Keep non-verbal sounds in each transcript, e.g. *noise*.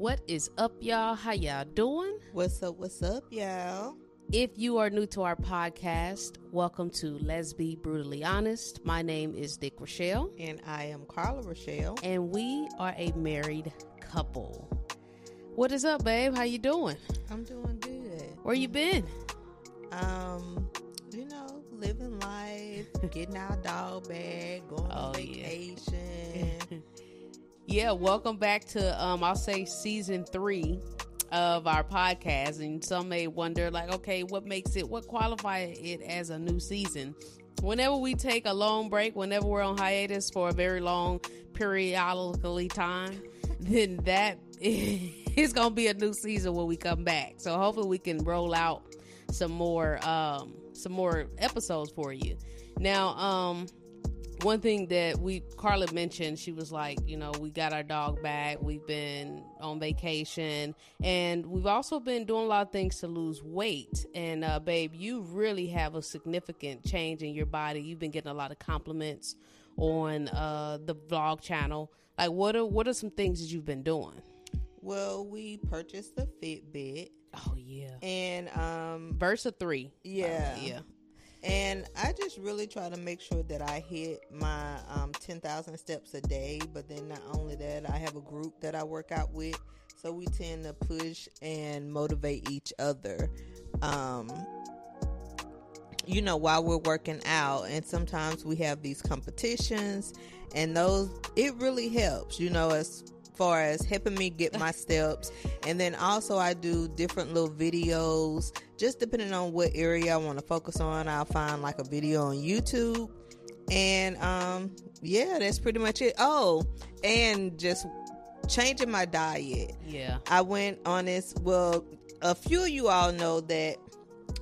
What is up, y'all? How y'all doing? What's up? What's up, y'all? If you are new to our podcast, welcome to Let's Be Brutally Honest. My name is Nick Rochelle. And I am Carla Rochelle. And we are a married couple. What is up, babe? How you doing? I'm doing good. Where you been? Um, you know, living life, getting our dog back, going *laughs* oh, on vacation. Yeah. *laughs* yeah, welcome back to um I'll say season 3 of our podcast and some may wonder like okay, what makes it what qualifies it as a new season? Whenever we take a long break, whenever we're on hiatus for a very long periodically time, *laughs* then that *laughs* is going to be a new season when we come back. So hopefully we can roll out some more um some more episodes for you. Now, um one thing that we Carla mentioned, she was like, you know, we got our dog back. We've been on vacation, and we've also been doing a lot of things to lose weight. And uh, babe, you really have a significant change in your body. You've been getting a lot of compliments on uh, the vlog channel. Like, what are what are some things that you've been doing? Well, we purchased the Fitbit. Oh yeah, and um, Versa three. Yeah, uh, yeah. And I just really try to make sure that I hit my um, 10,000 steps a day. But then not only that, I have a group that I work out with. So we tend to push and motivate each other. Um, you know, while we're working out, and sometimes we have these competitions, and those it really helps, you know, as far as helping me get my steps. And then also, I do different little videos, just depending on what area I want to focus on. I'll find like a video on YouTube. And um, yeah, that's pretty much it. Oh, and just changing my diet. Yeah. I went on this. Well, a few of you all know that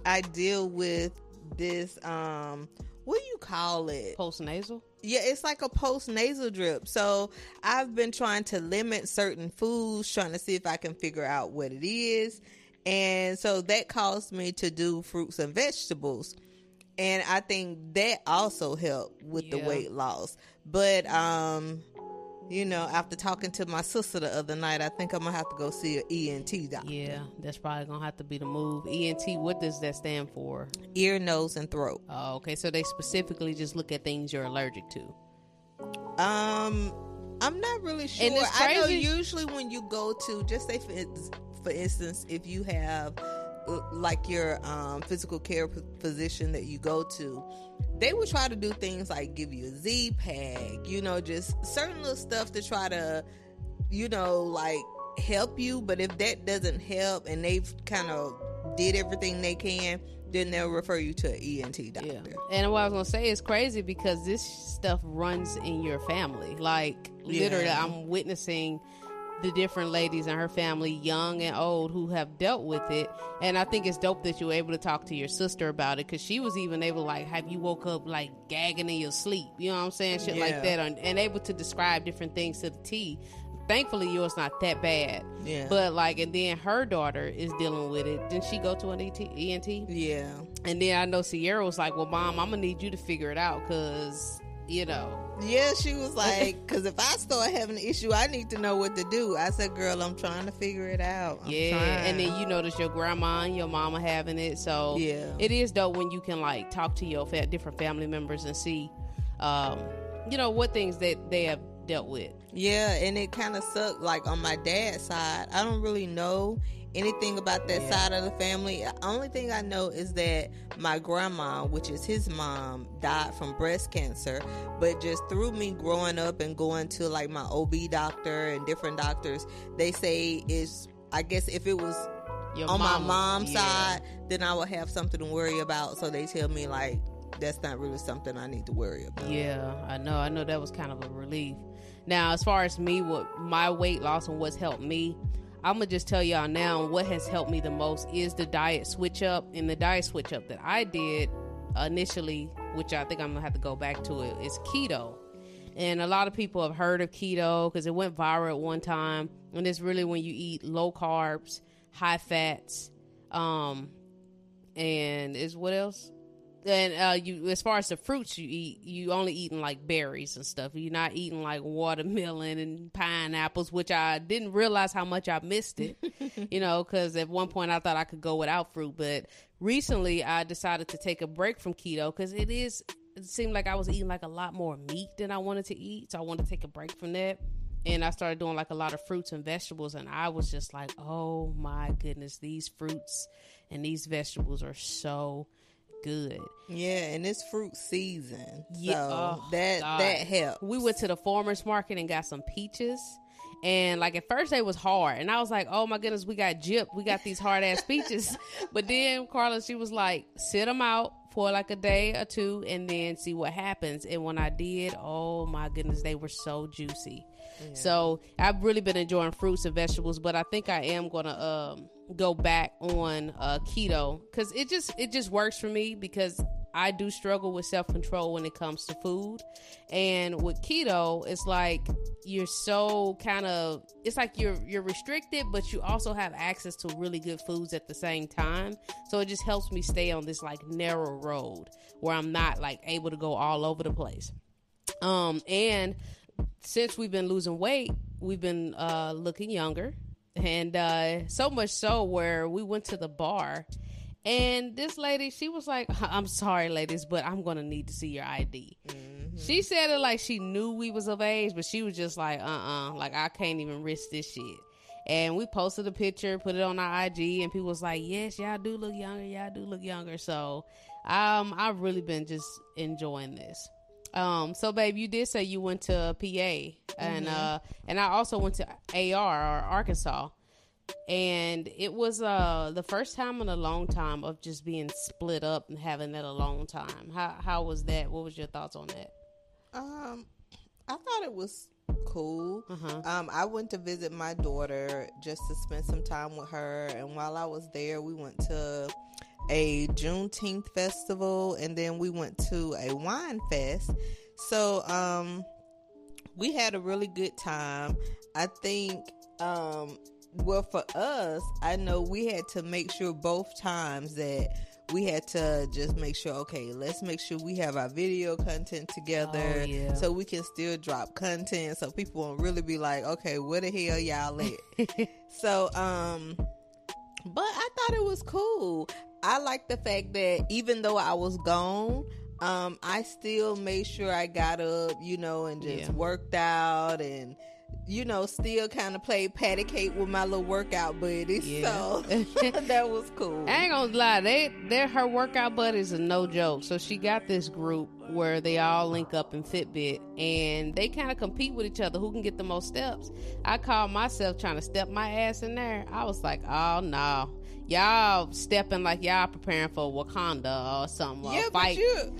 I deal with this um what do you call it? Post nasal? Yeah, it's like a post nasal drip. So I've been trying to limit certain foods, trying to see if I can figure out what it is. And so that caused me to do fruits and vegetables. And I think that also helped with yeah. the weight loss. But um you know, after talking to my sister the other night, I think I'm gonna have to go see an ENT doctor. Yeah, that's probably gonna have to be the move. ENT, what does that stand for? Ear, nose, and throat. Oh, okay. So they specifically just look at things you're allergic to. Um, I'm not really sure. And I know usually when you go to, just say for, for instance, if you have like your um, physical care physician that you go to, they will try to do things like give you a Z pack, you know, just certain little stuff to try to, you know, like help you. But if that doesn't help and they've kind of did everything they can, then they'll refer you to an ENT doctor. Yeah. And what I was gonna say is crazy because this stuff runs in your family. Like literally, yeah. I'm witnessing the different ladies in her family, young and old, who have dealt with it. And I think it's dope that you were able to talk to your sister about it because she was even able to, like, have you woke up like gagging in your sleep, you know what I'm saying? Shit yeah. like that, and, and able to describe different things to the T. Thankfully, yours not that bad. Yeah. But like, and then her daughter is dealing with it. Didn't she go to an ET, ENT? Yeah. And then I know Sierra was like, "Well, mom, I'm gonna need you to figure it out because you know. Yeah, she was *laughs* like, because if I start having an issue, I need to know what to do. I said, girl, I'm trying to figure it out. I'm yeah, trying. and then you notice your grandma and your mama having it. So yeah, it is dope when you can like talk to your fa- different family members and see, um, you know, what things that they have dealt with. Yeah, and it kind of sucked. Like on my dad's side, I don't really know anything about that yeah. side of the family. The only thing I know is that my grandma, which is his mom, died from breast cancer. But just through me growing up and going to like my OB doctor and different doctors, they say is I guess if it was Your on mama, my mom's yeah. side, then I would have something to worry about. So they tell me like that's not really something I need to worry about. Yeah, I know. I know that was kind of a relief. Now, as far as me, what my weight loss and what's helped me, I'm gonna just tell y'all now what has helped me the most is the diet switch up and the diet switch up that I did initially, which I think I'm gonna have to go back to it, is keto. And a lot of people have heard of keto because it went viral at one time. And it's really when you eat low carbs, high fats, um, and is what else? And uh, you, as far as the fruits you eat, you only eating like berries and stuff. You're not eating like watermelon and pineapples, which I didn't realize how much I missed it. *laughs* you know, because at one point I thought I could go without fruit, but recently I decided to take a break from keto because it is. It seemed like I was eating like a lot more meat than I wanted to eat, so I wanted to take a break from that and I started doing like a lot of fruits and vegetables, and I was just like, oh my goodness, these fruits and these vegetables are so good. Yeah, and it's fruit season, Yeah, so oh, that God. that helps. We went to the farmers market and got some peaches. And like at first they was hard, and I was like, "Oh my goodness, we got gypped. We got these hard ass peaches." *laughs* but then Carla, she was like, "Sit them out for like a day or two, and then see what happens." And when I did, oh my goodness, they were so juicy. So I've really been enjoying fruits and vegetables, but I think I am gonna um, go back on uh, keto because it just it just works for me because I do struggle with self control when it comes to food, and with keto, it's like you're so kind of it's like you're you're restricted, but you also have access to really good foods at the same time. So it just helps me stay on this like narrow road where I'm not like able to go all over the place. Um, and since we've been losing weight, we've been uh, looking younger, and uh, so much so where we went to the bar, and this lady, she was like, *laughs* "I'm sorry, ladies, but I'm gonna need to see your ID." She said it like she knew we was of age, but she was just like, "Uh, uh like I can't even risk this shit." And we posted a picture, put it on our IG, and people was like, "Yes, y'all do look younger. Y'all do look younger." So, um, I've really been just enjoying this. Um, so babe, you did say you went to PA and uh and I also went to AR or Arkansas. And it was uh the first time in a long time of just being split up and having that alone time. How how was that? What was your thoughts on that? Um, I thought it was cool. Uh-huh. Um, I went to visit my daughter just to spend some time with her, and while I was there, we went to a Juneteenth festival, and then we went to a wine fest. So, um, we had a really good time. I think, um, well, for us, I know we had to make sure both times that we had to just make sure, okay, let's make sure we have our video content together Oh, yeah. so we can still drop content so people won't really be like, okay, where the hell y'all at? *laughs* so, um, but I thought it was cool. I like the fact that even though I was gone, um, I still made sure I got up, you know, and just Yeah. worked out and you know, still kind of played patty cake with my little workout buddies. *laughs* Yeah. So *laughs* that was cool. I ain't gonna lie, they they're her workout buddies are no joke. So she got this group where they all link up in Fitbit and they kind of compete with each other who can get the most steps. I called myself trying to step my ass in there. I was like, oh no. Y'all stepping like y'all preparing for Wakanda or something. or yeah, a but you,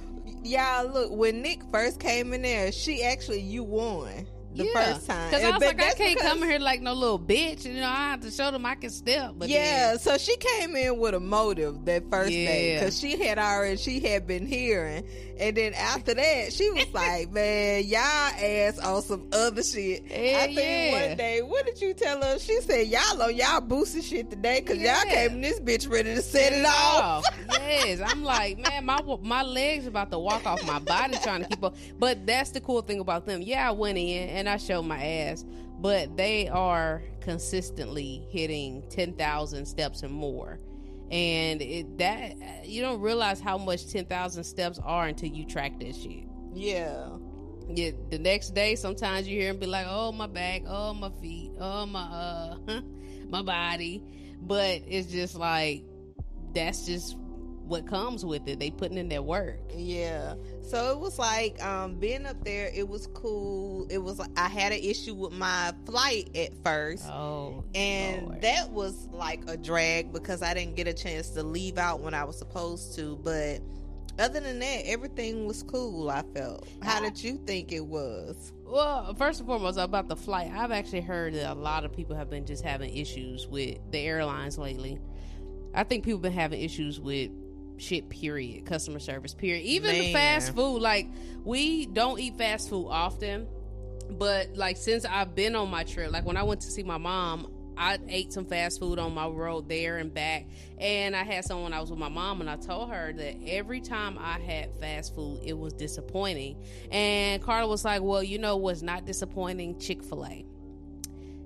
y'all look when Nick first came in there, she actually you won the yeah. first time. Because I was but like, I can't come here like no little bitch. You know, I have to show them I can step. But yeah, then- so she came in with a motive that first day because she had already she had been hearing, and then after that she was like, *laughs* "Man, y'all ass on some other shit." Hell I think yeah. one day, what did you tell her? She said, "Y'all on y'all boosted shit today because Yeah. y'all came in this bitch ready to set it off." yes, I'm like, man, my my legs about to walk off my body trying to keep up. But that's the cool thing about them. Yeah, I went in and I show my ass, but they are consistently hitting ten thousand steps and more. And it that you don't realize how much ten thousand steps are until you track that shit. Yeah. Yeah, the next day, sometimes you hear him be like, "Oh my back, oh my feet, oh my uh, *laughs* my body," but it's just like that's just what comes with it. They putting in their work. Yeah. So it was like um being up there, it was cool. It was I had an issue with my flight at first. Oh, and Lord. that was like a drag because I didn't get a chance to leave out when I was supposed to. But other than that, everything was cool. I felt. How did you think it was? Well, first and foremost, about the flight, I've actually heard that a lot of people have been just having issues with the airlines lately. I think people been having issues with shit. Period. Customer service. Period. Even the Man. fast food. Like we don't eat fast food often, but like since I've been on my trip, like when I went to see my mom. I ate some fast food on my road there and back. And I had someone I was with my mom and I told her that every time I had fast food, it was disappointing. And Carla was like, Well, you know what's not disappointing? Chick fil A.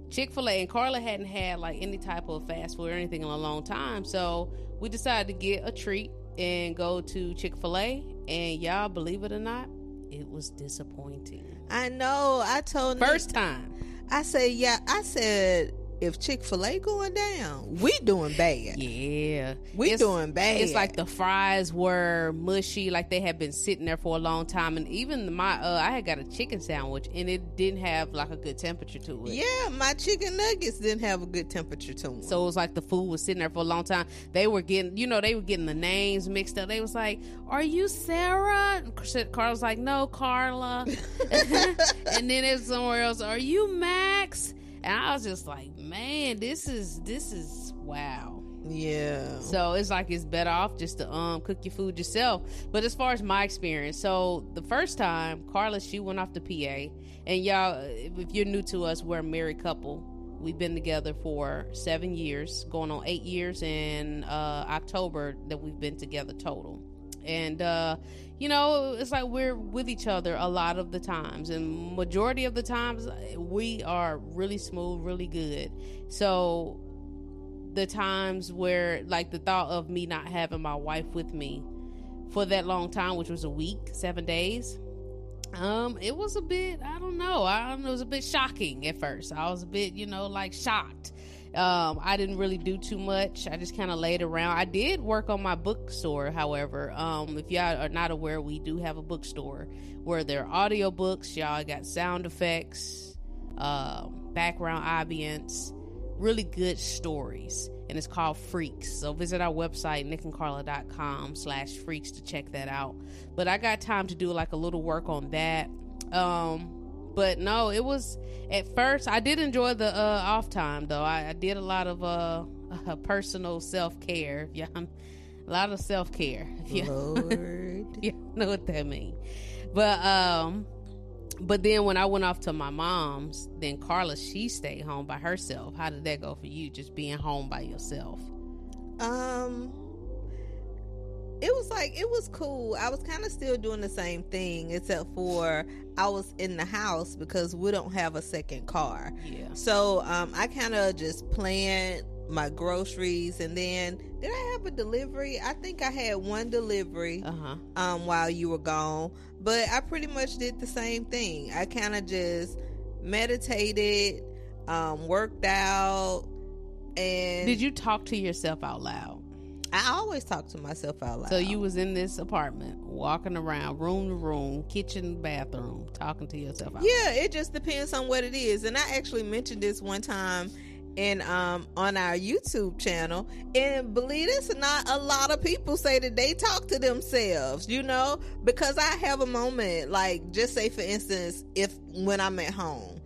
Chick fil A and Carla hadn't had like any type of fast food or anything in a long time. So we decided to get a treat and go to Chick fil A. And y'all, believe it or not, it was disappointing. I know. I told Nick- First time. I said, yeah. I said, if Chick Fil A going down, we doing bad. Yeah. We doing bad. It's like the fries were mushy, like they had been sitting there for a long time. And even my, uh, I had got a chicken sandwich and it didn't have like a good temperature to it. Yeah, my chicken nuggets didn't have a good temperature to them. So it was like the food was sitting there for a long time. They were getting, you know, they were getting the names mixed up. They was like, "Are you Sarah?" Carla's like, "No, Carla." *laughs* *laughs* and then it's somewhere else. Are you Max? And I was just like, "Man, this is this is wow." yeah. So it's like it's better off just to um cook your food yourself. But as far as my experience, so the first time Carla she went off to PA, and y'all, if you're new to us, we're a married couple. We've been together for seven years, going on eight years in uh, October that we've been together total. And uh, you know, it's like we're with each other a lot of the times, and majority of the times we are really smooth, really good. So the times where like the thought of me not having my wife with me for that long time which was a week seven days um it was a bit i don't know. I don't know it was a bit shocking at first. I was a bit you know like shocked um i didn't really do too much. I just kind of laid around. I did work on my bookstore however um if y'all are not aware we do have a bookstore where there are audiobooks. y'all got sound effects um background ambience really good stories and it's called freaks. So visit our website nickandcarla.com slash freaks to check that out. But i got time to do like a little work on that. Um but no it was at first i did enjoy the uh off time though i, I did a lot of uh, *laughs* uh personal self-care *laughs* yeah a lot of self-care yeah Lord. *laughs* you know what that means but um but then when I went off to my mom's, then Carla she stayed home by herself. How did that go for you? Just being home by yourself. Um, it was like it was cool. I was kind of still doing the same thing, except for I was in the house because we don't have a second car. Yeah. So um, I kind of just planned my groceries, and then did I have a delivery? I think I had one delivery Uh huh. um, while you were gone, but I pretty much did the same thing. I kind of just meditated, um, worked out, and Did you talk to yourself out loud? I always talk to myself out loud. So you was in this apartment, walking around room to room, kitchen, bathroom, talking to yourself out. Yeah, it just depends on what it is. And I actually mentioned this one time in um on our YouTube channel. And believe or not, a lot of people say that they talk to themselves, you know, because I have a moment like just say for instance, if when I'm at home.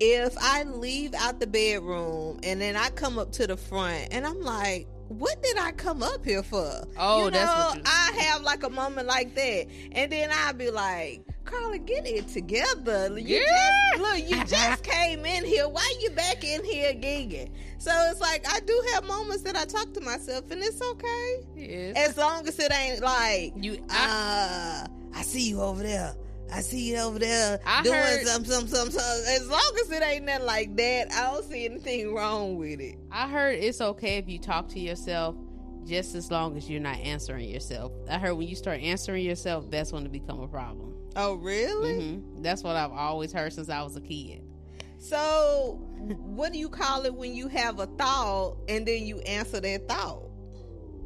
If I leave out the bedroom and then I come up to the front and I'm like, what did I come up here for? Oh, you that's what I *laughs* have like a moment like that, and then I'll be like, "Carla, get it together. You Yeah. just, look, you *laughs* just came in here. Why you back in here gigging?" So it's like I do have moments that I talk to myself, and it's okay Yes. as long as it ain't like, You- I- uh, I see you over there. I see you over there I doing heard- some, some, some, some. As long as it ain't nothing like that, I don't see anything wrong with it. I heard it's okay if you talk to yourself just as long as you're not answering yourself. I heard when you start answering yourself, that's when it become a problem. Oh, really? hmm That's what I've always heard since I was a kid. So, what do you call it when you have a thought and then you answer that thought?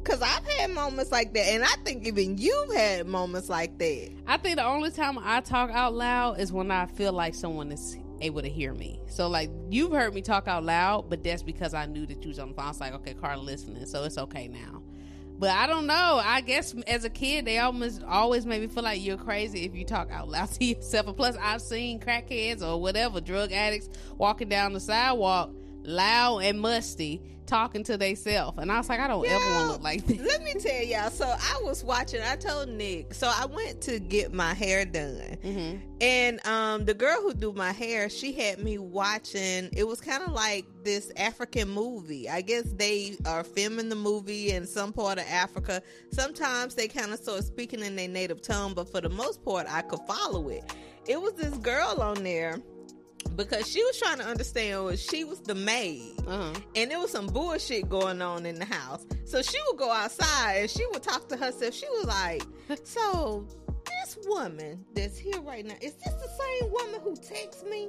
Because I've had moments like that, and I think even you've had moments like that. I think the only time I talk out loud is when I feel like someone is able to hear me. So like you've heard me talk out loud, but that's because I knew that you was on the phone. I was like, okay, Carla listening, so it's okay now. But I don't know. I guess as a kid, they almost always made me feel like you're crazy if you talk out loud *laughs* to yourself. And plus, I've seen crackheads or whatever drug addicts walking down the sidewalk loud and musty talking to theyself. And i was like i don't ever want to look like this let me tell y'all. So i was watching i told nick so i went to get my hair done. Mm-hmm. and um the girl who do my hair she had me watching it was kind of like this african movie. I guess they are filming the movie in some part of africa. Sometimes they kind of start speaking in their native tongue but for the most part i could follow it. It was this girl on there because she was trying to understand was she was the maid. Uh-huh. and there was some bullshit going on in the house. So she would go outside and she would talk to herself. She was like *laughs* so this woman that's here right now is this the same woman who texts me?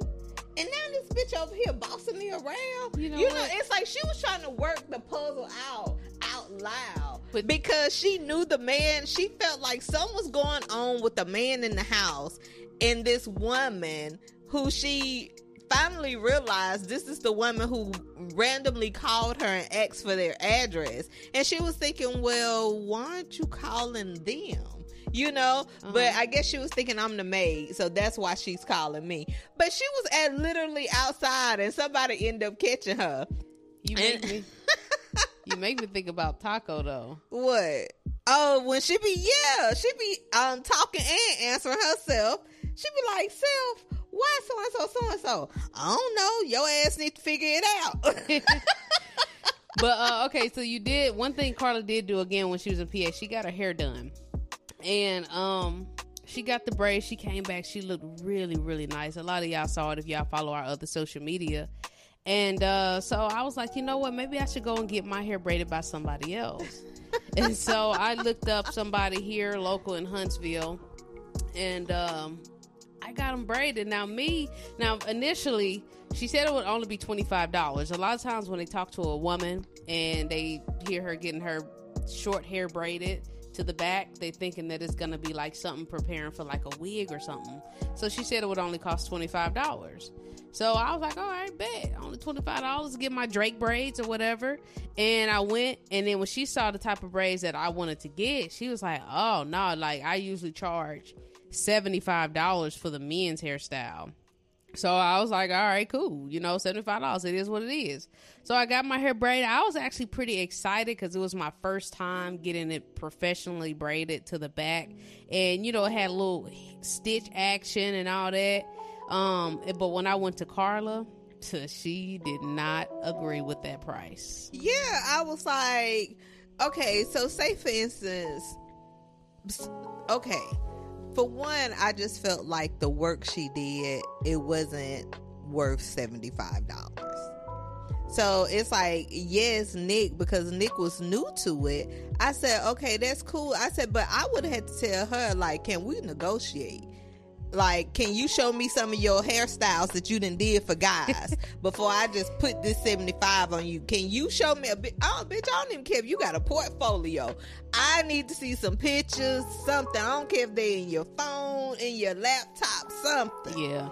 And now this bitch over here bossing me around? You know, you know it's like she was trying to work the puzzle out out loud. But because she knew the man she felt like something was going on with the man in the house. And this woman who she finally realized this is the woman who randomly called her and asked for their address. And she was thinking, well, why aren't you calling them? You know, uh-huh. but I guess she was thinking I'm the maid, so that's why she's calling me. But she was at literally outside, and somebody ended up catching her. You make and- me, *laughs* you make me think about Taco though. What? Oh, when she be yeah, she be um talking and answering herself. She be like, "Self, why so and so, so and so? I don't know. Your ass need to figure it out. *laughs* but uh, okay, so you did one thing Carla did do again when she was in PA. She got her hair done, and um, she got the braids. She came back. She looked really, really nice. A lot of y'all saw it if y'all follow our other social media. And uh, so I was like, you know what? Maybe I should go and get my hair braided by somebody else. *laughs* and so I looked up somebody here, local in Huntsville, and um, I got them braided. Now, me, now initially, she said it would only be $25. A lot of times when they talk to a woman and they hear her getting her short hair braided to the back, they thinking that it's gonna be like something preparing for like a wig or something. So she said it would only cost $25. So I was like, all right, bet. Only $25 to get my Drake braids or whatever. And I went, and then when she saw the type of braids that I wanted to get, she was like, oh, no, like I usually charge $75 for the men's hairstyle. So I was like, all right, cool. You know, $75. It is what it is. So I got my hair braided. I was actually pretty excited because it was my first time getting it professionally braided to the back. And, you know, it had a little stitch action and all that. Um, but when I went to Carla, *laughs* she did not agree with that price. Yeah, I was like, okay, so say for instance, okay, for one, I just felt like the work she did, it wasn't worth $75. So it's like, yes, Nick, because Nick was new to it. I said, okay, that's cool. I said, but I would have had to tell her, like, can we negotiate? Like, can you show me some of your hairstyles that you done did for guys *laughs* before I just put this 75 on you? Can you show me a bit? Oh, bitch, I don't even care if you got a portfolio. I need to see some pictures, something. I don't care if they're in your phone, in your laptop, something. Yeah.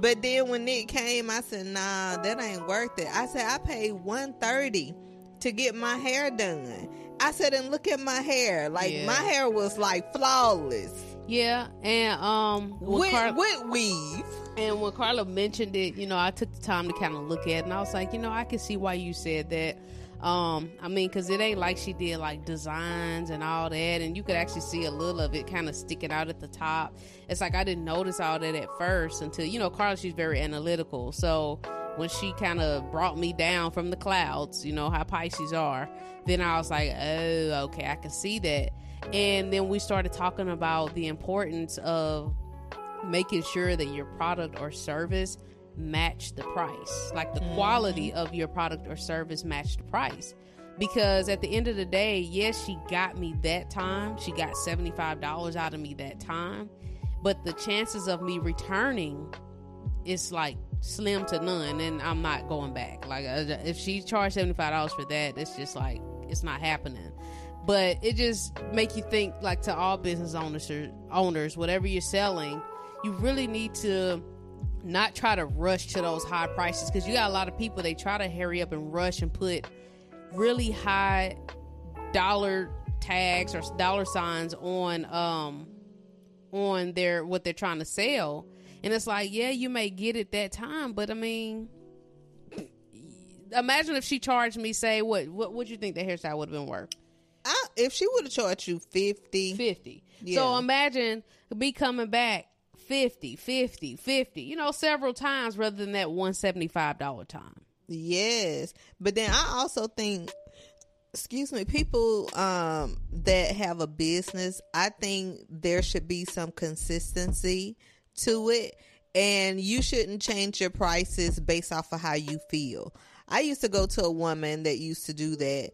But then when Nick came, I said, nah, that ain't worth it. I said, I paid 130 to get my hair done. I said, and look at my hair. Like, yeah. my hair was like flawless. Yeah, and um, with, Carla, with weave. And when Carla mentioned it, you know, I took the time to kind of look at it, and I was like, you know, I can see why you said that. Um, I mean, because it ain't like she did like designs and all that, and you could actually see a little of it kind of sticking out at the top. It's like I didn't notice all that at first until you know, Carla. She's very analytical, so when she kind of brought me down from the clouds, you know how Pisces are, then I was like, oh, okay, I can see that. And then we started talking about the importance of making sure that your product or service match the price. Like the mm-hmm. quality of your product or service match the price. Because at the end of the day, yes, she got me that time. She got $75 out of me that time. But the chances of me returning is like slim to none and I'm not going back. Like uh, if she charged $75 for that, it's just like it's not happening but it just make you think like to all business owners or owners whatever you're selling you really need to not try to rush to those high prices because you got a lot of people they try to hurry up and rush and put really high dollar tags or dollar signs on um on their what they're trying to sell. And it's like, yeah, you may get it that time, but I mean, imagine if she charged me, say, what what would you think the hairstyle would have been worth? If she would have charged you 50 50. Yeah. So imagine me coming back 50, 50, 50, you know, several times rather than that $175 time. Yes. But then I also think excuse me, people um that have a business, I think there should be some consistency to it and you shouldn't change your prices based off of how you feel. I used to go to a woman that used to do that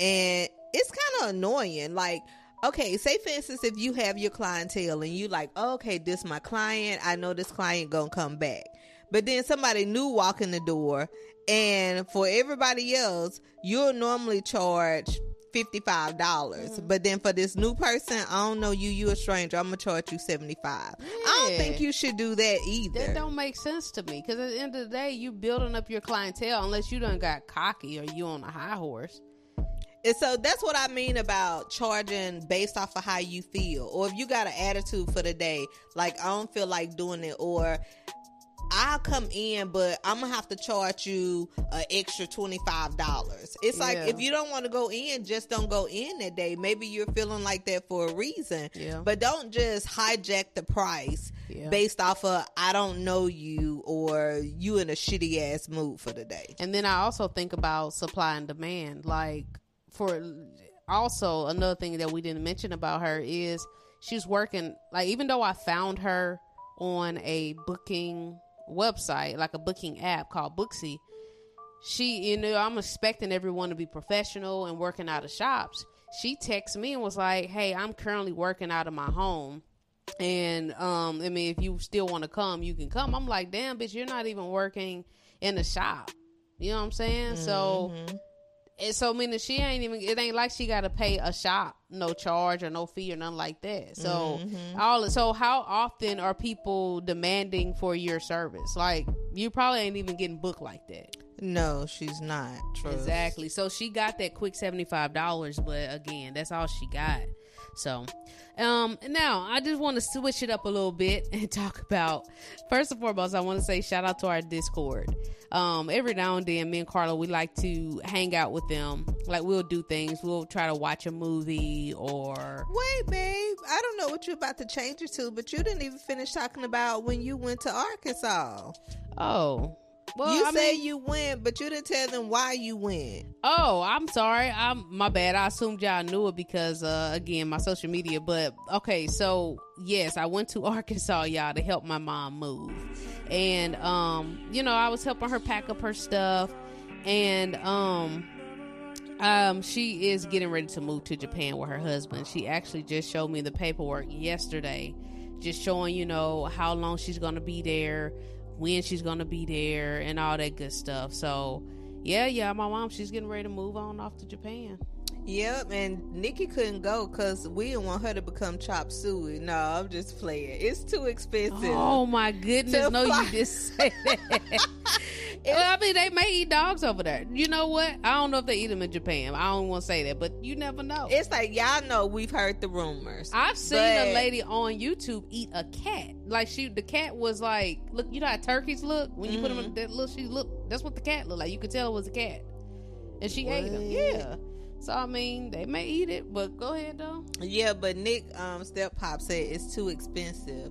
and it's kind of annoying like okay say for instance if you have your clientele and you like oh, okay this my client i know this client gonna come back. But then somebody new walk in the door and for everybody else you'll normally charge $55. Mm-hmm. but then for this new person i don't know you you a stranger i'm gonna charge you 75 i don't think you should do that either. That don't make sense to me because at the end of the day, you building up your clientele unless you done got cocky or you on a high horse. And so that's what I mean about charging based off of how you feel. Or if you got an attitude for the day, like I don't feel like doing it, or I'll come in, but I'm gonna have to charge you an extra twenty five dollars. It's like Yeah. if you don't want to go in, just don't go in that day. Maybe you're feeling like that for a reason. Yeah. But don't just hijack the price Yeah. based off of I don't know you or you in a shitty ass mood for the day. And then I also think about supply and demand. Like for also another thing that we didn't mention about her is she's working like even though I found her on a booking website, like a booking app called Booksy, she you know, I'm expecting everyone to be professional and working out of shops. She texted me and was like, Hey, I'm currently working out of my home. And um, I mean, if you still want to come, you can come. I'm like, damn, bitch, you're not even working in the shop. You know what I'm saying? So, and so meaning she ain't even. It ain't like she got to pay a shop no charge or no fee or nothing like that. So mm-hmm. all. So how often are people demanding for your service? Like you probably ain't even getting booked like that. No, she's not. Trust. Exactly. So she got that quick seventy five dollars, but again, that's all she got. So, um, now I just want to switch it up a little bit *laughs* and talk about. First and foremost, I want to say shout out to our Discord. Um, every now and then, me and Carla, we like to hang out with them. Like we'll do things. We'll try to watch a movie or Wait, babe. I don't know what you're about to change it to, but you didn't even finish talking about when you went to Arkansas. oh, well, you I said mean- you went, but you didn't tell them why you went. Oh, I'm sorry. I'm my bad. I assumed y'all knew it because uh again, my social media, but okay, so yes, I went to *laughs* Arkansas, y'all, to help my mom move. And um, you know, I was helping her pack up her stuff and um um she is getting ready to move to Japan with her husband. She actually just showed me the paperwork yesterday, just showing, you know, how long she's going to be there, when she's to be there and all that good stuff. So, yeah, yeah, my mom, she's getting ready to move on off to Japan. Yep, and Nikki couldn't go because we didn't want her to become chop suey. No, I'm just playing. It's too expensive. Oh my goodness! No, fly- you just say *laughs* that. Well, *laughs* I mean, they may eat dogs over there. You know what? I don't know if they eat them in Japan. I don't want to say that, but you never know. It's like y'all know we've heard the rumors. I've seen a lady on YouTube eat a cat. Like she, the cat was like, look, you know how turkeys look when you put them Mm-hmm. in that look. She look. That's what the cat looked like. You could tell it was a cat, and she ate them. Yeah. So I mean, they may eat it, but go ahead though. Yeah, but Nick um Step Pop said it's too expensive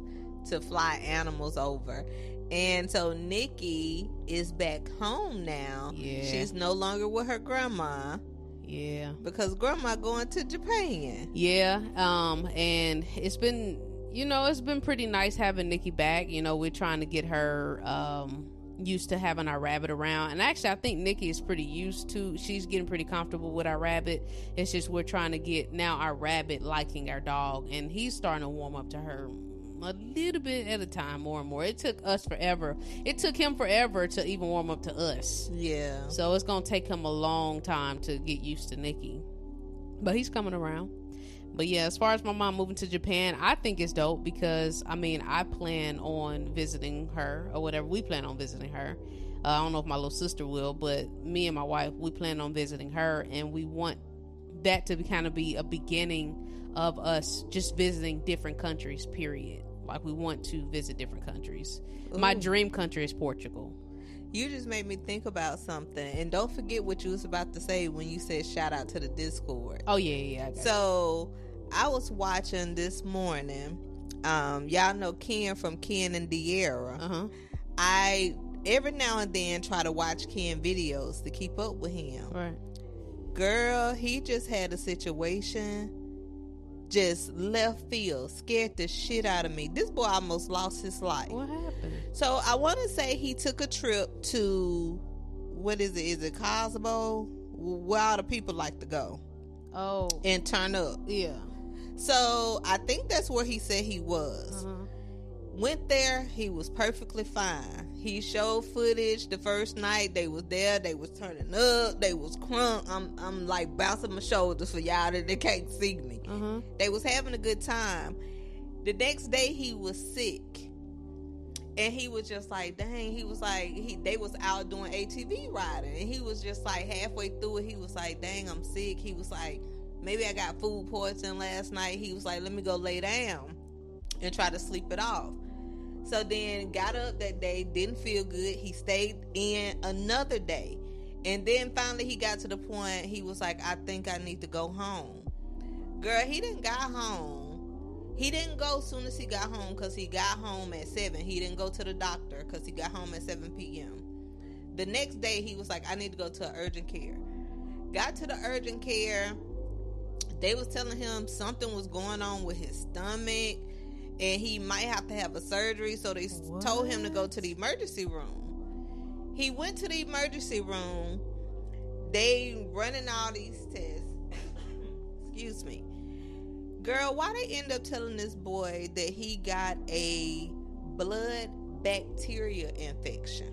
to fly animals over. And so Nikki is back home now. Yeah. She's no longer with her grandma Yeah. because grandma going to Japan. Yeah, um, and it's been, you know, it's been pretty nice having Nikki back. You know, we're trying to get her um used to having our rabbit around, and actually, I think Nikki is pretty used to. She's getting pretty comfortable with our rabbit. It's just we're trying to get now our rabbit liking our dog, and he's starting to warm up to her a little bit at a time, more and more. It took us forever. It took him forever to even warm up to us. Yeah. So it's gonna take him a long time to get used to Nikki. But he's coming around. But yeah, as far as my mom moving to Japan, I think it's dope because I mean I plan on visiting her or whatever. We plan on visiting her. Uh, I don't know if my little sister will, but me and my wife we plan on visiting her, and we want that to kind of be a beginning of us just visiting different countries. Period. Like we want to visit different countries. My dream country is Portugal. You just made me think about something, and don't forget what you was about to say when you said shout out to the Discord. Oh yeah, yeah. yeah I got So I was watching this morning. Um, y'all know Ken from Ken and Diera. uh huh. I every now and then try to watch Ken videos to keep up with him. Right. Girl, he just had a situation just left field, scared the shit out of me. This boy almost lost his life. What happened? So I want to say he took a trip to what is it? Is it Cosmo? Where all the people like to go Oh, and turn up. yeah. So I think that's where he said he was. Uh-huh. Went there, he was perfectly fine. He showed footage the first night they was there. They was turning up. They was crunk. I'm I'm like bouncing my shoulders for y'all that they can't see me. Uh-huh. They was having a good time. The next day he was sick. And he was just like, dang, he was like, he they was out doing ATV riding. And he was just like halfway through it, he was like, dang, I'm sick. He was like, maybe I got food poisoning last night. He was like, let me go lay down and try to sleep it off. So then got up that day, didn't feel good. He stayed in another day. And then finally he got to the point he was like, I think I need to go home. Girl, he didn't got home. He didn't go as soon as he got home because he got home at 7. He didn't go to the doctor because he got home at 7 p.m. The next day he was like, I need to go to urgent care. Got to the urgent care. They was telling him something was going on with his stomach and he might have to have a surgery. So they What? told him to go to the emergency room. He went to the emergency room. They running all these tests. *laughs* Excuse me. Girl, why they end up telling this boy that he got a blood bacteria infection?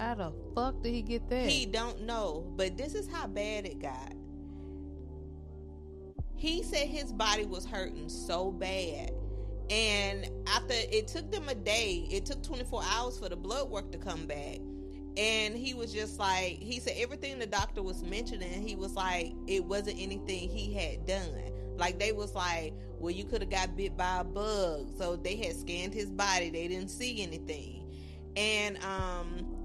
How the fuck did he get that? He don't know, but this is how bad it got. He said his body was hurting so bad. And after it took them a day, it took 24 hours for the blood work to come back. And he was just like, he said everything the doctor was mentioning, he was like, it wasn't anything he had done. Like they was like, well, you could have got bit by a bug. So they had scanned his body, they didn't see anything. And um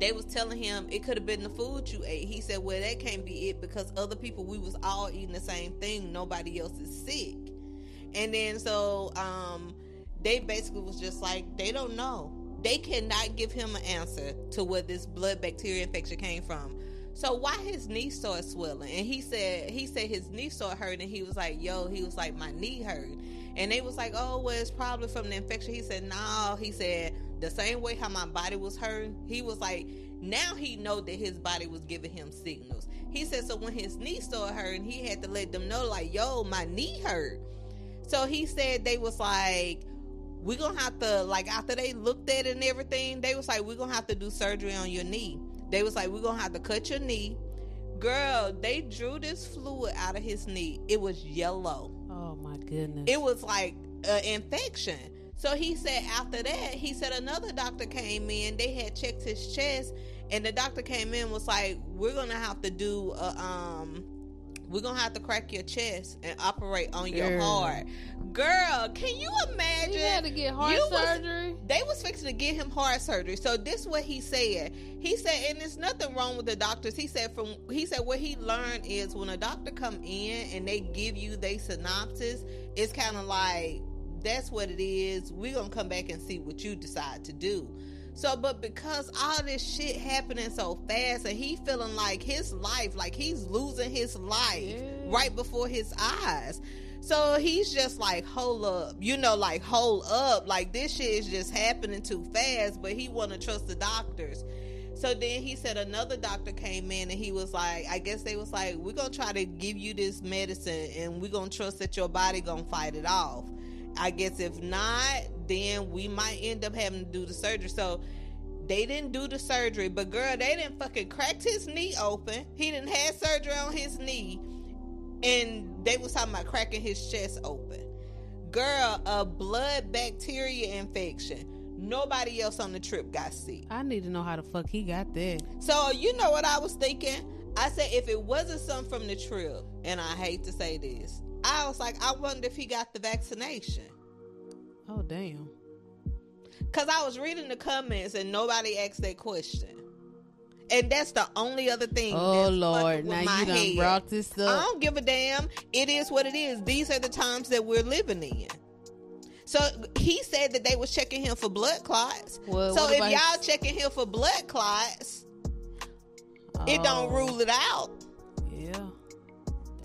they was telling him it could have been the food you ate. He said, "Well, that can't be it because other people we was all eating the same thing. Nobody else is sick." And then so um they basically was just like they don't know. They cannot give him an answer to where this blood bacteria infection came from. So why his knee started swelling? And he said he said his knee started hurting. He was like, "Yo," he was like, "My knee hurt." And they was like, "Oh, well, it's probably from the infection." He said, "No." He said the same way how my body was hurting. He was like, now he know that his body was giving him signals. He said, so when his knee started hurting, he had to let them know, like, "Yo, my knee hurt." So he said they was like, "We're gonna have to like after they looked at it and everything, they was like, we're gonna have to do surgery on your knee." They was like, "We're gonna have to cut your knee." Girl, they drew this fluid out of his knee. It was yellow. oh my goodness. It was like an infection. So he said after that, he said another doctor came in. They had checked his chest, and the doctor came in was like, "We're gonna have to do a um." We're gonna have to crack your chest and operate on your Girl. heart. Girl, can you imagine? he had to get heart You was- surgery. they was fixing to get him heart surgery. So this is what he said. He said, and there's nothing wrong with the doctors. He said from he said what he learned is when a doctor come in and they give you they synopsis, it's kind of like that's what it is. We're gonna come back and see what you decide to do. So, but because all this shit happening so fast, and he feeling like his life, like he's losing his life Yeah. right before his eyes. So he's just like, hold up, you know, like hold up, like this shit is just happening too fast. But he want to trust the doctors. So then he said another doctor came in and he was like, I guess they was like, we're gonna try to give you this medicine and we're gonna trust that your body gonna fight it off. I guess if not, then we might end up having to do the surgery. So they didn't do the surgery, but girl, they didn't fucking cracked his knee open. He didn't have surgery on his knee, and they was talking about cracking his chest open. Girl, a blood bacteria infection. Nobody else on the trip got sick. I need to know how the fuck he got that. So you know what I was thinking? I said if it wasn't something from the trip, and I hate to say this, I was like, I wonder if he got the vaccination. Oh damn. Cause I was reading the comments and nobody asked that question. And that's the only other thing. Oh Lord, now you done head. brought this up. I don't give a damn. It is what it is. These are the times that we're living in. So he said that they was checking him for blood clots. Well, so if y'all his- checking him for blood clots, it don't Oh, rule it out. Yeah.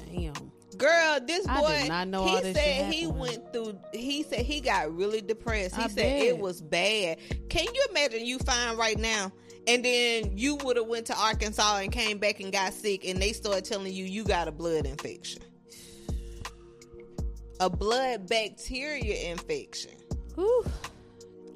Damn. Girl, this I boy, not know he this said he went through, he said he got really depressed. He I said it was bad. Can you imagine you fine right now? And then you would have went to Arkansas and came back and got sick and they started telling you you got a blood infection. A blood bacteria infection. Whew.